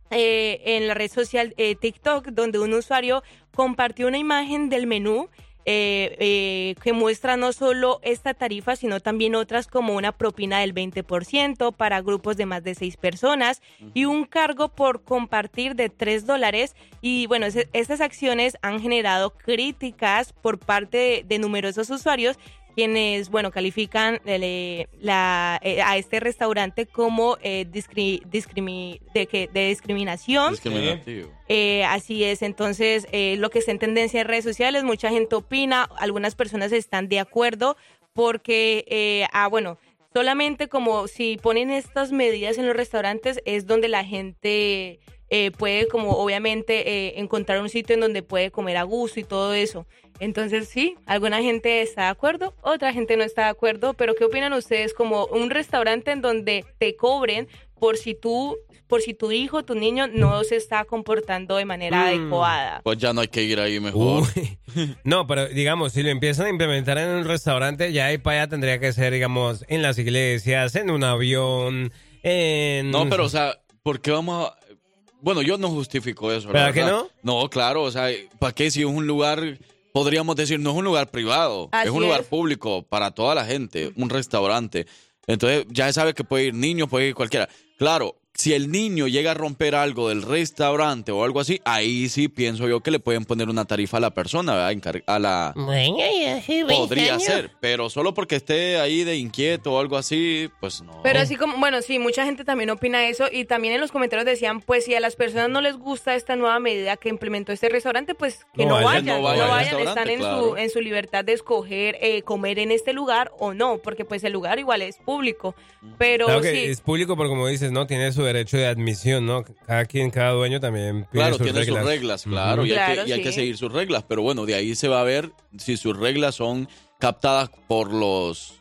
eh, en la red social eh, TikTok, donde un usuario compartió una imagen del menú eh, eh, que muestra no solo esta tarifa, sino también otras como una propina del 20% para grupos de más de seis personas y un cargo por compartir de 3 dólares. Y bueno, estas acciones han generado críticas por parte de, de numerosos usuarios quienes, bueno, califican eh, la, eh, a este restaurante como eh, discri- discrimi- de, que, de discriminación. Discriminativo. Eh, así es, entonces eh, lo que está en tendencia en redes sociales, mucha gente opina, algunas personas están de acuerdo porque, eh, ah, bueno, solamente como si ponen estas medidas en los restaurantes es donde la gente eh, puede como obviamente eh, encontrar un sitio en donde puede comer a gusto y todo eso. Entonces sí, alguna gente está de acuerdo, otra gente no está de acuerdo, pero ¿qué opinan ustedes como un restaurante en donde te cobren por si tú, por si tu hijo, tu niño no se está comportando de manera Mm. adecuada? Pues ya no hay que ir ahí mejor. No, pero digamos, si lo empiezan a implementar en un restaurante, ya ahí para allá tendría que ser, digamos, en las iglesias, en un avión, en... No, pero o sea, ¿por qué vamos a...? Bueno, yo no justifico eso. ¿Verdad que verdad. No, claro, o sea, ¿para qué si es un lugar, podríamos decir, no es un lugar privado, Así es un lugar es. público para toda la gente, un restaurante. Entonces, ya sabe que puede ir niños, puede ir cualquiera. Claro, si el niño llega a romper algo del restaurante o algo así, ahí sí pienso yo que le pueden poner una tarifa a la persona, ¿verdad? A la... Bueno, ya hace 20 Podría años. ser, pero solo porque esté ahí de inquieto o algo así, pues no. Pero así como, bueno, sí, mucha gente también opina eso y también en los comentarios decían, pues si a las personas no les gusta esta nueva medida que implementó este restaurante, pues que No no, vayan, no vayan están en, claro. su, en su libertad de escoger eh, comer en este lugar o no, porque pues el lugar igual es público. Pero Claro que sí, es público, pero como dices, ¿no? Tiene su derecho de admisión, ¿no? Cada quien, cada dueño también pide Claro, sus tiene reglas. sus reglas, claro, y, hay, Claro, que, y hay que seguir sus reglas, pero bueno, de ahí se va a ver si sus reglas son captadas por los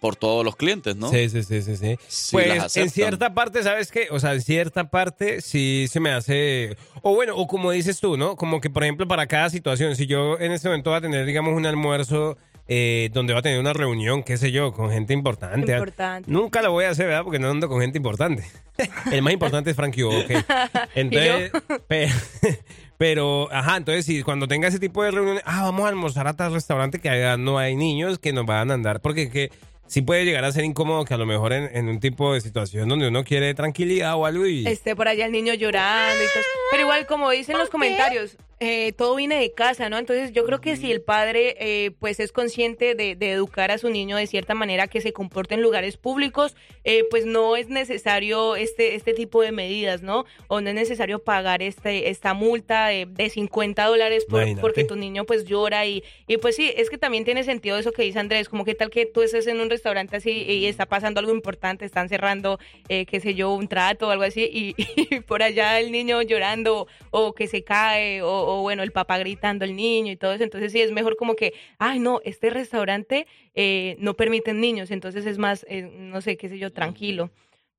por todos los clientes, ¿no? Sí, sí, sí, sí, sí. Si pues en cierta parte, ¿sabes qué? O sea, en cierta parte sí se me hace... O bueno, o como dices tú, ¿no? Como que, por ejemplo, para cada situación, si yo en este momento voy a tener, digamos, un almuerzo eh, donde va a tener una reunión, qué sé yo, con gente importante. Importante. Nunca lo voy a hacer, ¿verdad? Porque no ando con gente importante. El más importante es Frankie ok. Entonces, pe- pero, ajá, entonces si cuando tenga ese tipo de reuniones, ah, vamos a almorzar a tal restaurante que allá no hay niños que nos van a andar, porque que sí puede llegar a ser incómodo que a lo mejor en, en un tipo de situación donde uno quiere tranquilidad o algo y... esté por allá el niño llorando y todo. Pero igual, como dicen los comentarios, eh, todo viene de casa, ¿no? Entonces yo creo que si el padre eh, pues es consciente de, de educar a su niño de cierta manera que se comporte en lugares públicos, eh, pues no es necesario este, este tipo de medidas, ¿no? O no es necesario pagar este, esta multa de, de 50 dólares por- porque tu niño pues llora y, y pues sí, es que también tiene sentido eso que dice Andrés, como que tal que tú estés en un restaurante así y está pasando algo importante, están cerrando, eh, qué sé yo, un trato o algo así y, y por allá el niño llorando o que se cae o, o, bueno, el papá gritando al niño y todo eso, entonces sí es mejor como que, ay no, este restaurante eh, no permiten niños, entonces es más, eh, no sé, qué sé yo, tranquilo.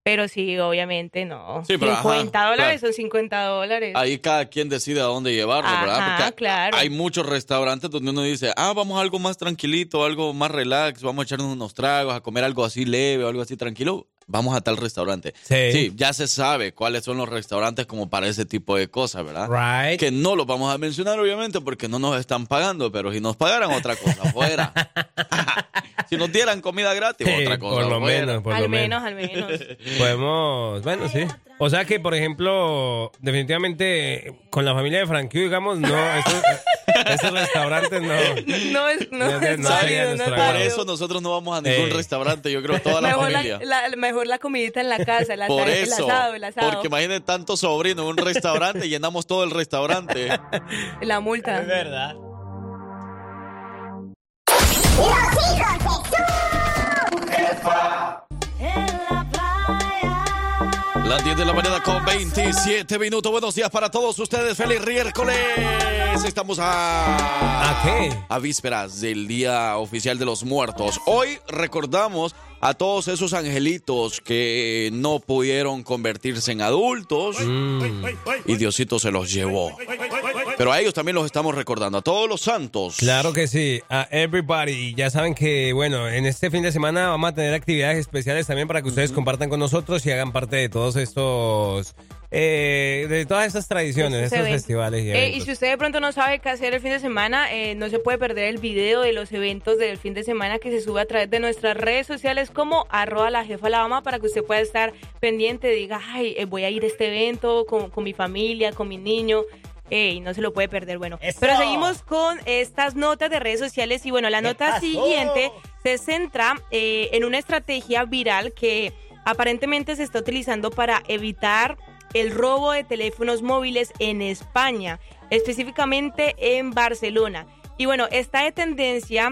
Pero sí, obviamente no. Sí, pero ajá, 50 dólares claro. son 50 dólares. Ahí cada quien decide a dónde llevarlo, ¿verdad? Porque claro. hay muchos restaurantes donde uno dice, ah, vamos a algo más tranquilito, algo más relax, vamos a echarnos unos tragos, a comer algo así leve o algo así tranquilo. Vamos a tal restaurante. Sí. ya se sabe cuáles son los restaurantes como para ese tipo de cosas, ¿verdad? Right. Que no los vamos a mencionar, obviamente, porque no nos están pagando, pero si nos pagaran otra cosa, fuera. si nos dieran comida gratis, Sí, otra cosa. por lo fuera. menos, por al lo menos, menos. al menos. Podemos, bueno, sí. O sea que, por ejemplo, definitivamente con la familia de Frankie, digamos, no, esos, esos restaurantes no. No es, no, No, es no válido, no es Por eso nosotros no vamos a ningún Eh. restaurante, yo creo, toda la mejor, familia. la, la- mejor la comidita en la casa, el, Por el eso, asado, el asado. porque imaginen tantos sobrinos en un restaurante, llenamos todo el restaurante. La multa. Es verdad. Las 10 de la mañana con 27 minutos. Buenos días para todos ustedes. Feliz miércoles. Estamos a... ¿A qué? A vísperas del Día Oficial de los Muertos. Hoy recordamos a todos esos angelitos que no pudieron convertirse en adultos Mm. y Diosito se los llevó. Pero a ellos también los estamos recordando, a todos los santos. Claro que sí, a everybody. Y Ya saben que, bueno, en este fin de semana vamos a tener actividades especiales también para que ustedes compartan con nosotros y hagan parte de todos estos, eh, de todas estas tradiciones, de Estos festivales y Eh, y si usted de pronto no sabe qué hacer el fin de semana, eh, no se puede perder el video de los eventos del fin de semana que se sube a través de nuestras redes sociales como arroba la jefa la Dama, para que usted pueda estar pendiente, diga, ay, eh, voy a ir a este evento con, con mi familia, con mi niño. eh, y no se lo puede perder. Bueno, pero seguimos con estas notas de redes sociales y bueno, la nota pasó? siguiente se centra eh, en una estrategia viral que aparentemente se está utilizando para evitar el robo de teléfonos móviles en España, específicamente en Barcelona. Y bueno, esta de tendencia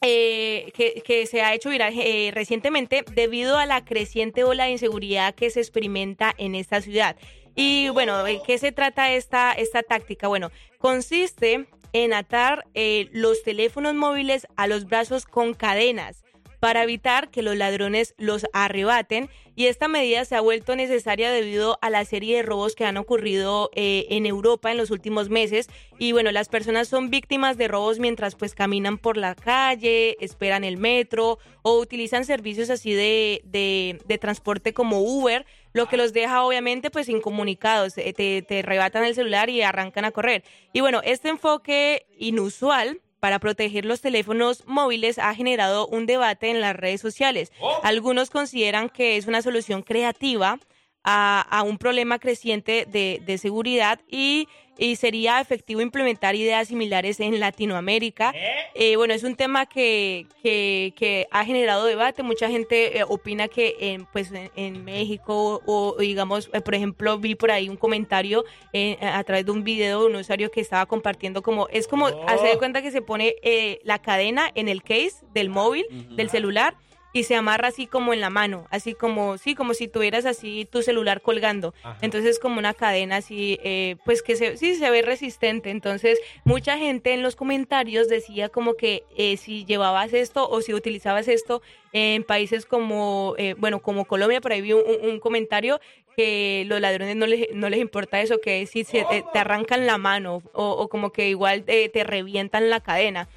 eh, que, se ha hecho viral eh, recientemente debido a la creciente ola de inseguridad que se experimenta en esta ciudad. Y bueno, ¿de qué se trata esta, esta táctica? Bueno, consiste en atar eh, los teléfonos móviles a los brazos con cadenas para evitar que los ladrones los arrebaten. Y esta medida se ha vuelto necesaria debido a la serie de robos que han ocurrido eh, en Europa en los últimos meses. Y bueno las personas son víctimas de robos mientras pues caminan por la calle esperan el metro o utilizan servicios así de, de, transporte como Uber lo que los deja obviamente pues incomunicados. Eh, te, te arrebatan el celular y arrancan a correr. Y bueno este enfoque inusual para proteger los teléfonos móviles ha generado un debate en las redes sociales. Algunos consideran que es una solución creativa a, a un problema creciente de, de seguridad y, y sería efectivo implementar ideas similares en Latinoamérica. Eh, bueno, es un tema que, que, que ha generado debate. Mucha gente eh, opina que en, pues, en, en México o, o digamos, eh, por ejemplo, vi por ahí un comentario eh, a través de un video de un usuario que estaba compartiendo como, es como hacer de cuenta que se pone eh, la cadena en el case del móvil, del celular y se amarra así como en la mano, así como, sí, como si tuvieras así tu celular colgando. Entonces como una cadena así, eh, pues que se, sí se ve resistente. Entonces mucha gente en los comentarios decía como que eh, si llevabas esto o si utilizabas esto en países como, eh, bueno, como Colombia, por ahí vi un, comentario que los ladrones no les, no les importa eso, que si se, te, te arrancan la mano o, o como que igual te, te revientan la cadena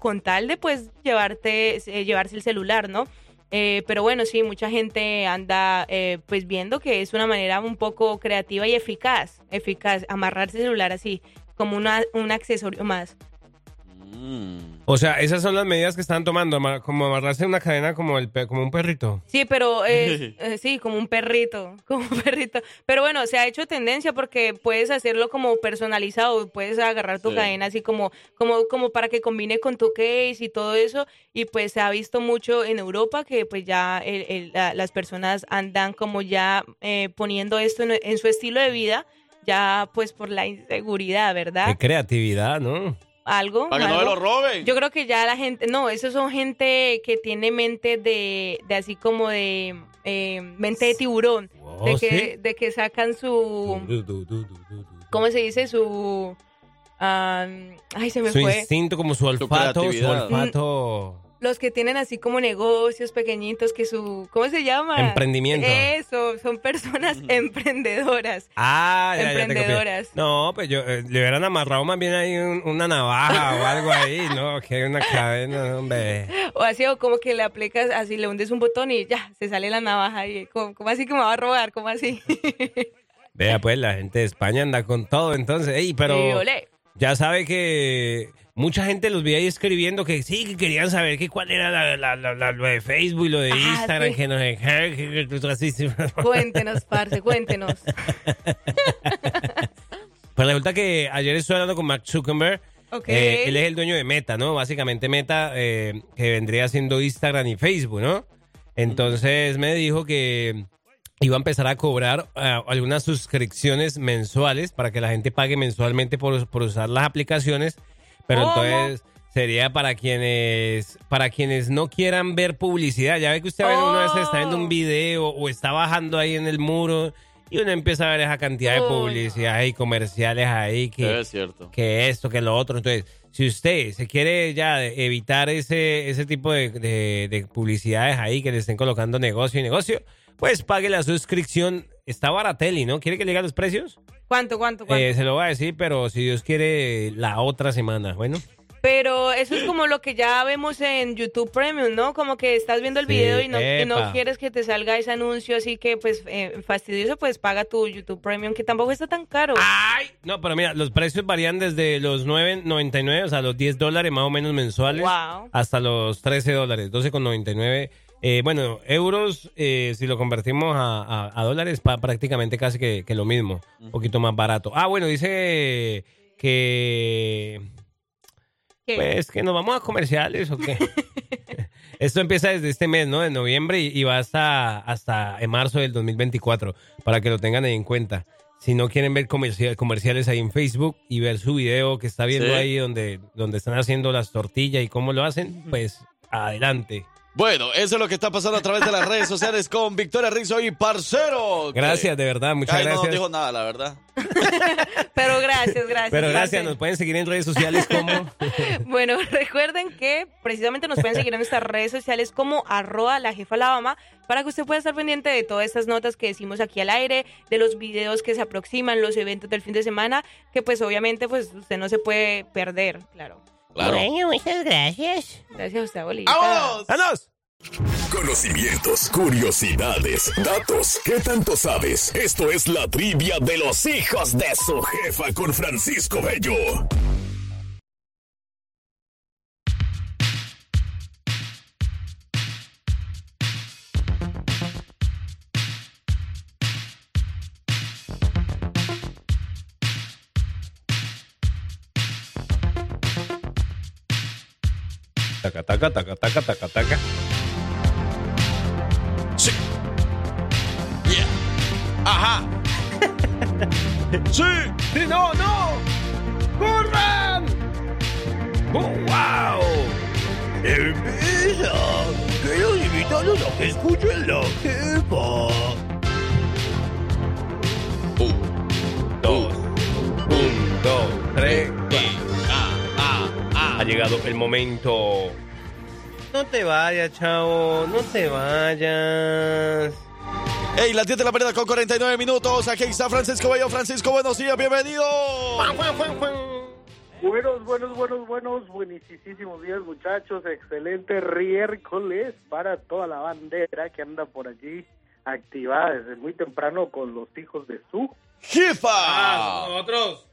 con tal de pues llevarte eh, llevarse el celular, ¿no? Eh, pero bueno, sí, mucha gente anda eh, pues viendo que es una manera un poco creativa y eficaz, eficaz, amarrarse el celular así, como una, un accesorio más. O sea, esas son las medidas que están tomando, como amarrarse una cadena como, el, pe- como un perrito. Sí, pero es, eh, sí, como un perrito, como un perrito. Pero bueno, se ha hecho tendencia porque puedes hacerlo como personalizado, puedes agarrar tu Sí. cadena así como, como, como para que combine con tu case y todo eso. Y pues se ha visto mucho en Europa que pues ya el- el- la- las personas andan como ya eh, poniendo esto en, en su estilo de vida, ya pues por la inseguridad, ¿verdad? Qué creatividad, ¿no? Algo. Para que no me lo roben. Yo creo que ya la gente, no, esos son gente que tiene mente de, de así como de eh, mente de tiburón, de Oh, que, ¿sí? de que sacan su, ¿cómo se dice? Su, ah, ay, se me Su fue. instinto, como su olfato, su creatividad. olfato. Los que tienen así como negocios pequeñitos, que su, ¿cómo se llama? Emprendimiento. Eso, son personas emprendedoras. Ah, ya, ya te copié. Emprendedoras. No, pues yo eh, le hubieran amarrado más bien ahí un- una navaja o algo ahí, ¿no? Que una cadena, hombre. O así, o como que le aplicas, así le hundes un botón y ya, se sale la navaja. Y como, como así que me va a robar? como así? Vea, pues la gente de España anda con todo, entonces. Ey, pero olé. Ya sabe que mucha gente los vi ahí escribiendo que sí, que querían saber que cuál era la, la- la- la- lo de Facebook y lo de Ah, Instagram, sí. que no sé qué. Cuéntenos, parce, cuéntenos. Pues resulta que ayer estuve hablando con Mark Zuckerberg. Ok. Eh, él es el dueño de Meta, ¿no? Básicamente Meta, eh, que vendría siendo Instagram y Facebook, ¿no? Entonces me dijo que iba a empezar a cobrar ah, algunas suscripciones mensuales para que la gente pague mensualmente por, por usar las aplicaciones. Pero ¿Cómo? entonces sería para quienes para quienes no quieran ver publicidad. Ya ve que usted a veces una vez está viendo un video o está bajando ahí en el muro y uno empieza a ver esa cantidad de Oh, publicidad y comerciales ahí que, Es cierto. que esto, que lo otro. Entonces, si usted se quiere ya evitar ese, ese tipo de, de- de publicidades ahí que le estén colocando negocio y negocio, pues pague la suscripción. Está Baratelli, ¿no? ¿Quiere que le diga los precios? ¿Cuánto, cuánto, cuánto? Eh, se lo voy a decir, pero si Dios quiere, la otra semana. Bueno. Pero eso es como lo que ya vemos en YouTube Premium, ¿no? Como que estás viendo el Sí, video y no, y no quieres que te salga ese anuncio, así que pues eh, fastidioso, pues paga tu YouTube Premium, que tampoco está tan caro. ¡Ay! No, pero mira, los precios varían desde los 9.99, o sea, los 10 dólares más o menos mensuales, Wow. hasta los 13 dólares, 12,99. Eh, bueno, euros, eh, si lo convertimos a, a- a dólares, pa- prácticamente casi que, que lo mismo, un poquito más barato. Ah, bueno, dice que... Pues que nos vamos a comerciales o qué. Esto empieza desde este mes, ¿no? De noviembre y, y va hasta, hasta en marzo del 2024, para que lo tengan ahí en cuenta. Si no quieren ver comercial- comerciales ahí en Facebook y ver su video que está viendo Sí. ahí donde, donde están haciendo las tortillas y cómo lo hacen, pues adelante. Bueno, eso es lo que está pasando a través de las redes sociales con Victoria Rizzo y Parcero. Gracias, de verdad, muchas Ay, no nos gracias. dijo nada, la verdad. Pero gracias, gracias. Pero gracias, parce. nos pueden seguir en redes sociales como... Bueno, recuerden que precisamente nos pueden seguir en nuestras redes sociales como arroba la jefa Alabama para que usted pueda estar pendiente de todas estas notas que decimos aquí al aire, de los videos que se aproximan, los eventos del fin de semana, que pues obviamente pues usted no se puede perder, claro. Bueno, muchas gracias. Gracias a usted, abuelita. ¡Vamos! Conocimientos, curiosidades, datos. ¿Qué tanto sabes? Esto es la trivia de los hijos de su jefa con Francisco Bello. Taca, taca, taca, taca, taca, taca. Sí. Yeah. Ajá. sí. Sí, no, no. ¡Corran! ¡Oh, wow! Empieza. Quiero invitarlos a que escuchen la jefa. Llegado el momento. No te vayas, chavo. No te vayas. Hey, las 10 de la mañana con 49 minutos. Aquí está Francisco Bello. Francisco, buenos días, bienvenido. Buenos, buenos, buenos, buenos, buenísimos días muchachos, excelente miércoles para toda la bandera que anda por allí activada desde muy temprano con los hijos de su, jefa. nosotros.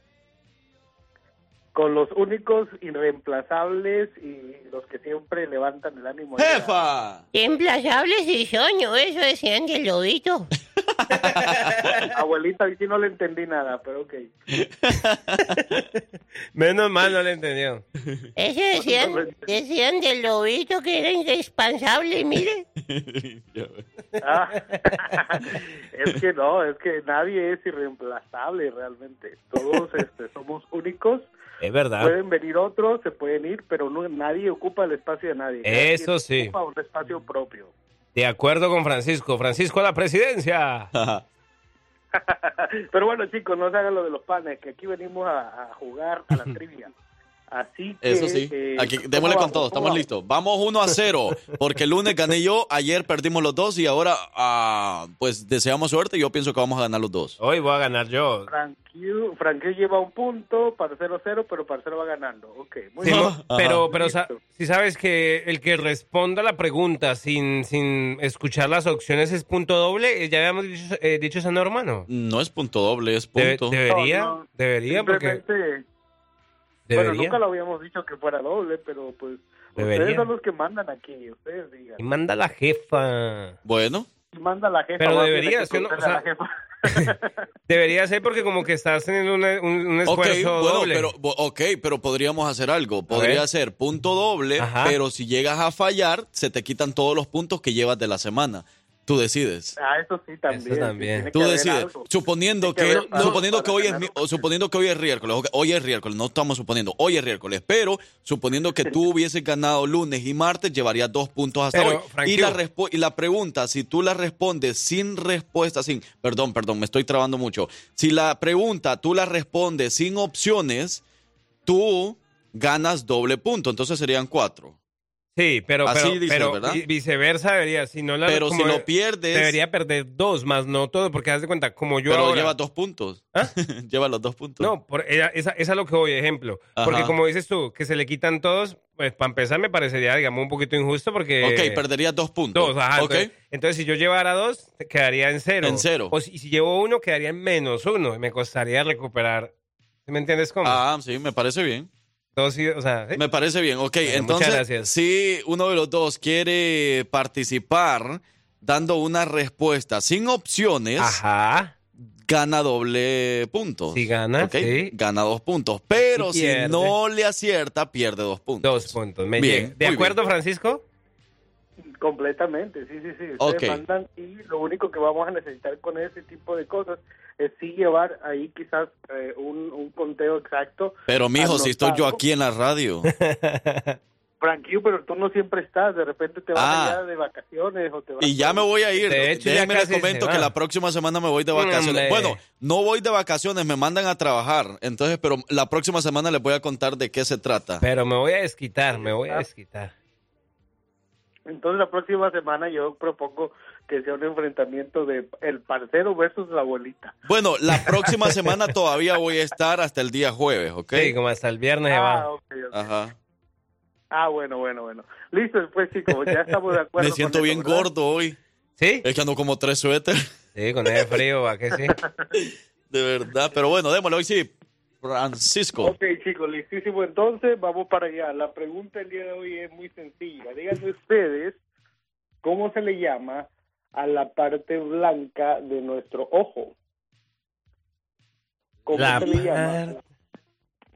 Con los únicos irreemplazables y los que siempre levantan el ánimo. Jefa. Implazables y sueño, eso decían del lobito. Abuelita, aquí no le entendí nada, pero ok. Menos mal no le entendió. Eso decían, decían del lobito que era indispensable, y mire. Ah, es que no, es que nadie es irreemplazable realmente. Todos este, somos únicos. Es verdad. Pueden venir otros, se pueden ir, pero no, nadie ocupa el espacio de nadie. Eso sí. Ocupa un espacio propio. De acuerdo con Francisco. Francisco a la presidencia. Pero bueno, chicos, no se hagan lo de los panes, que aquí venimos a, a jugar a la trivia. Así que... Eso sí. eh, Aquí, ¿cómo démosle con todo, ¿Cómo estamos listos. Vamos 1 a 0, porque el lunes gané yo, ayer perdimos los dos y ahora, ah, pues deseamos suerte y yo pienso que vamos a ganar los dos. Hoy voy a ganar yo. Frankie, Frankie lleva un punto, Parcero cero, pero Parcero va ganando. Ok, muy Sí, bien. pero, pero sa- si sabes que el que responda la pregunta sin, sin escuchar las opciones es punto doble, eh, ya habíamos dicho, eh, dicho esa norma, ¿no? No es punto doble, es punto. debería, No, no, debería, porque Bueno, nunca lo habíamos dicho que fuera doble, pero pues Debería. ustedes son los que mandan aquí, ustedes digan. Y manda la jefa. Bueno. Y manda la jefa. Pero debería ser. Debería ser porque como que estás teniendo una- un, un Ok, esfuerzo bueno, doble. pero, ok, pero podríamos hacer algo. Podría ser punto doble, Ajá. pero si llegas a fallar, se te quitan todos los puntos que llevas de la semana. Tú decides. Ah, eso sí también. también. tiene Tú decides. Suponiendo que suponiendo que hoy es o suponiendo que hoy es miércoles, ok, hoy es miércoles, no estamos suponiendo, hoy es miércoles, pero suponiendo que tú hubieses ganado lunes y martes, llevarías dos puntos hasta Pero, hoy. Y la, respo- y la pregunta, si tú la respondes sin respuesta, sin, perdón, perdón, me estoy trabando mucho. Si la pregunta tú la respondes sin opciones, tú ganas doble punto, entonces serían cuatro. Sí, pero, Así pero, dices, pero ¿verdad? vi- viceversa debería, si no la, Pero si lo pierdes- Debería perder dos, más no todo, porque haz de cuenta, como yo Pero ahora... lleva dos puntos. lleva los dos puntos. No, por, esa, esa esa es lo que voy, ejemplo. Porque como dices tú, que se le quitan todos, pues para empezar me parecería, digamos, un poquito injusto porque... Ok, perdería dos puntos. Dos, ajá. Ok. Entonces, entonces, si yo llevara dos, quedaría en cero. En cero. O si, si llevo uno, quedaría en menos uno. y Me costaría recuperar. ¿Sí ¿Me entiendes cómo? Ah, sí, me parece bien. Dos, y- o sea, ¿sí? Me parece bien. Ok, Bueno, entonces, si uno de los dos quiere participar dando una respuesta sin opciones, Ajá. gana doble puntos. Si gana, sí. Gana dos puntos. Pero Si no le acierta, pierde dos puntos. Dos puntos. Me Bien. ¿De acuerdo, Francisco? Completamente, sí, sí, sí. Ustedes mandan y lo único que vamos a necesitar con ese tipo de cosas es sí llevar ahí quizás eh, un, un conteo exacto. Pero mijo, si estoy yo aquí en la radio. Frankie, pero tú no siempre estás, de repente te vas Ah. allá de vacaciones o te vas Y ya me voy a ir. De hecho, ya Déjenme les comento que la próxima semana me voy de vacaciones. Bueno, no voy de vacaciones, me mandan a trabajar. Entonces, pero la próxima semana les voy a contar de qué se trata. Pero me voy a desquitar, me voy a desquitar. Entonces la próxima semana yo propongo que sea un enfrentamiento de el parcero versus la abuelita. Bueno, la próxima semana todavía voy a estar hasta el día jueves, ¿ok? Sí, como hasta el viernes se Ah, va. Ajá. Ah, bueno, bueno, bueno. Listo, pues chicos, ya estamos de acuerdo. Me siento con bien gordo hoy. ¿Sí? Es que ando como tres suéteres. Sí, con ese frío, ¿a qué sí? De verdad. Pero bueno, démosle hoy sí. Francisco. Ok, chicos, listísimo. Entonces, vamos para allá. La pregunta del día de hoy es muy sencilla. Díganme ustedes cómo se le llama a la parte blanca de nuestro ojo. ¿Cómo La se le llama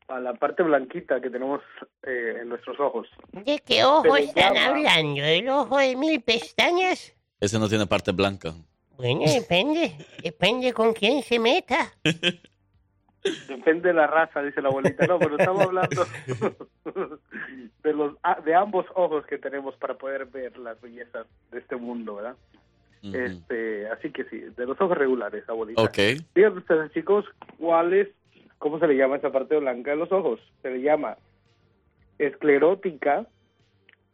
a la parte blanquita que tenemos eh, en nuestros ojos? ¿De qué ojo están llama- hablando? ¿El ojo de mil pestañas? Ese no tiene parte blanca. Bueno, depende. Depende con quién se meta. Depende de la raza, dice la abuelita. No, pero estamos hablando de los a- de ambos ojos que tenemos para poder ver las bellezas de este mundo, ¿verdad? Este, así que sí, de los ojos regulares, abuelita. Ok. Díganme ustedes, chicos, ¿cuál es, cómo se le llama esa parte blanca de los ojos? Se le llama esclerótica,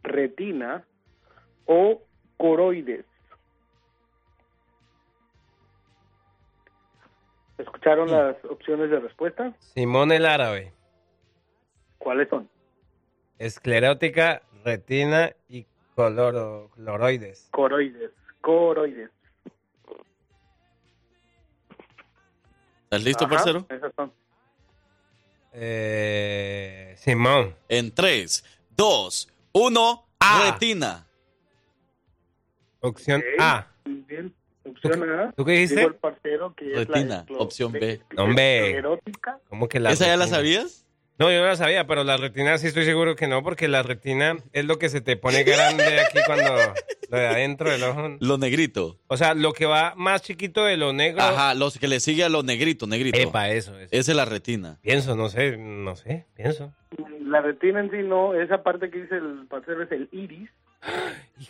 retina o coroides. ¿Escucharon las opciones de respuesta? Simón el árabe. ¿Cuáles son? Esclerótica, retina y coloro, cloroides. Coroides. Coroides. ¿Estás listo, Ajá, parcero? Esas son. Eh, Simón. En 3, 2, 1, Ah. retina. Opción Ok, A. bien. Opción A. ¿Tú qué el parcero que es la Retina, opción B. Hombre. esclerótica. ¿Cómo que la ¿Esa ya la sabías? No, yo no la sabía, pero la retina sí estoy seguro que no, porque la retina es lo que se te pone grande aquí cuando lo de adentro del ojo. Lo negrito. O sea, lo que va más chiquito de lo negro. Ajá, los que le sigue a lo negrito, negrito. Epa, eso, eso. Esa es la retina. Pienso, no sé, no sé, pienso. La retina en sí no, esa parte que dice el parcero es el iris.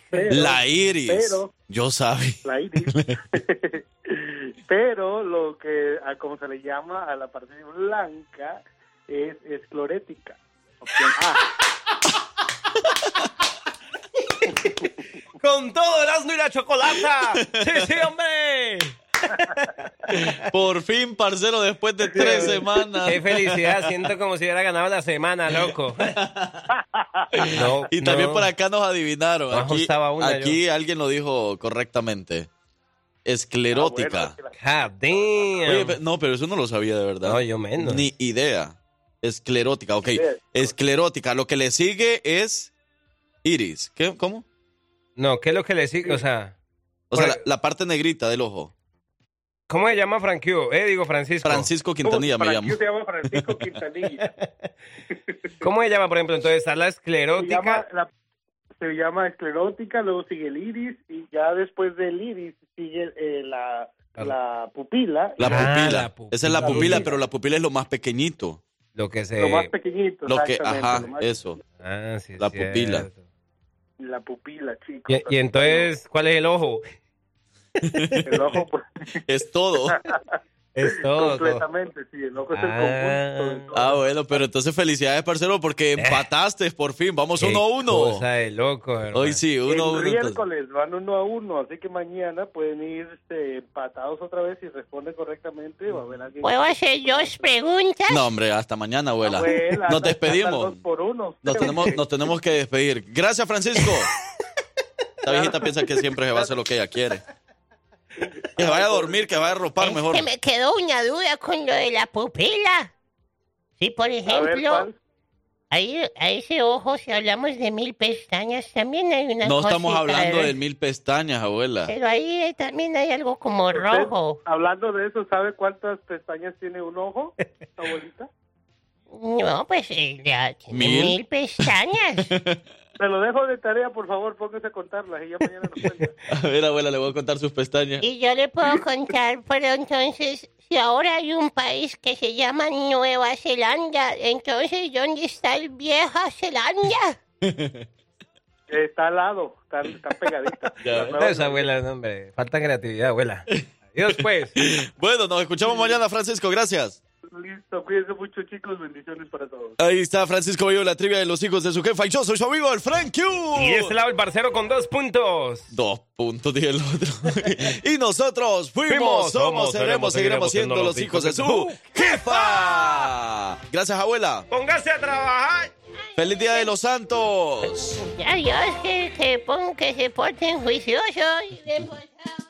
Pero- la iris. Pero, Yo sabe. la iris. pero lo que, a como se le llama a la parte blanca es esclerótica. Opción A. ¡Con todo el y la chocolata! ¡Sí, sí, hombre! Por fin, parcero, después de tres semanas. ¡Qué felicidad! Siento como si hubiera ganado la semana, loco. No, Y también no. por acá nos adivinaron. No Aquí, ajustaba una aquí alguien lo dijo correctamente. Esclerótica. God damn. Oye, pe- no, pero eso no lo sabía de verdad. No, yo menos. Ni idea. Esclerótica, ok. Esclerótica. Lo que le sigue es iris. ¿Qué? ¿Cómo? No, ¿qué es lo que le sigue? O sea, O sea, la, la parte negrita del ojo. ¿Cómo se llama Franquio? Eh, digo Francisco. Francisco Quintanilla me llamo. se llama Francisco Quintanilla. ¿Cómo se llama, por ejemplo? Entonces está la se, esclerótica. llama, la- se llama esclerótica, luego sigue el iris y ya después del iris sigue eh, la, la pupila. La Ah, pupila. la pupila. Esa es la La pupila, pupila. pero la pupila es lo más pequeñito. Lo que se... Lo más pequeñito. Lo que, ajá, lo más- eso. Ah, sí, La pupila. La pupila, chicos. Y, y entonces, ¿cuál es el ojo? El ojo, pues, Es todo. Es todo. todo. Completamente, sí, el ojo es el Ah. conjunto. Ah, bueno, pero entonces felicidades, parcero, porque empataste por fin. Vamos Eh, Qué uno a uno. Cosa de loco, hermano. Hoy sí, uno a el uno. miércoles van uno a uno, así que mañana pueden ir este, empatados otra vez y responden correctamente. Va a haber alguien. ¿Puedo hacer dos preguntas? No, hombre, hasta mañana, abuela. Abuela, Nos despedimos. dos por uno. Nos tenemos, nos tenemos que despedir. Gracias, Francisco. Esta viejita piensa que siempre se va a hacer lo que ella quiere. Que vaya a dormir, que vaya a ropar Es mejor. que me quedó una duda con lo de la pupila. Sí, por ejemplo, ahí a ese ojo, si hablamos de mil pestañas, también hay una No estamos hablando ¿verdad? de mil pestañas, abuela. Pero ahí eh, también hay algo como Usted, rojo. Hablando de eso, ¿sabe cuántas pestañas tiene un ojo, abuelita? No, pues eh, ya tiene ¿Mil? mil pestañas. Se lo dejo de tarea, por favor, póngase a contarlas y ya mañana nos cuenta. A ver, abuela, le voy a contar sus pestañas. Y yo le puedo contar, pero entonces, si ahora hay un país que se llama Nueva Zelanda, entonces, ¿dónde está el Vieja Zelanda? Está al lado, está, está pegadita. Esa abuela, no, hombre. Falta creatividad, abuela. Adiós, pues. Bueno, nos escuchamos mañana, Francisco. Gracias. Listo, cuídense mucho, chicos. Bendiciones para todos. Ahí está Francisco Bello, la trivia de los hijos de su jefa. Y yo soy su amigo, el Frank Q. Y este lado el parcero con dos puntos. Dos puntos, dije el otro. y nosotros fuimos, Fuimos, somos, somos, seremos, seguiremos siendo los hijos de su jefa. Gracias, abuela. Póngase a trabajar. Feliz Día de los Santos. Adiós, que, que, pon- que se porten juiciosos y bien portados.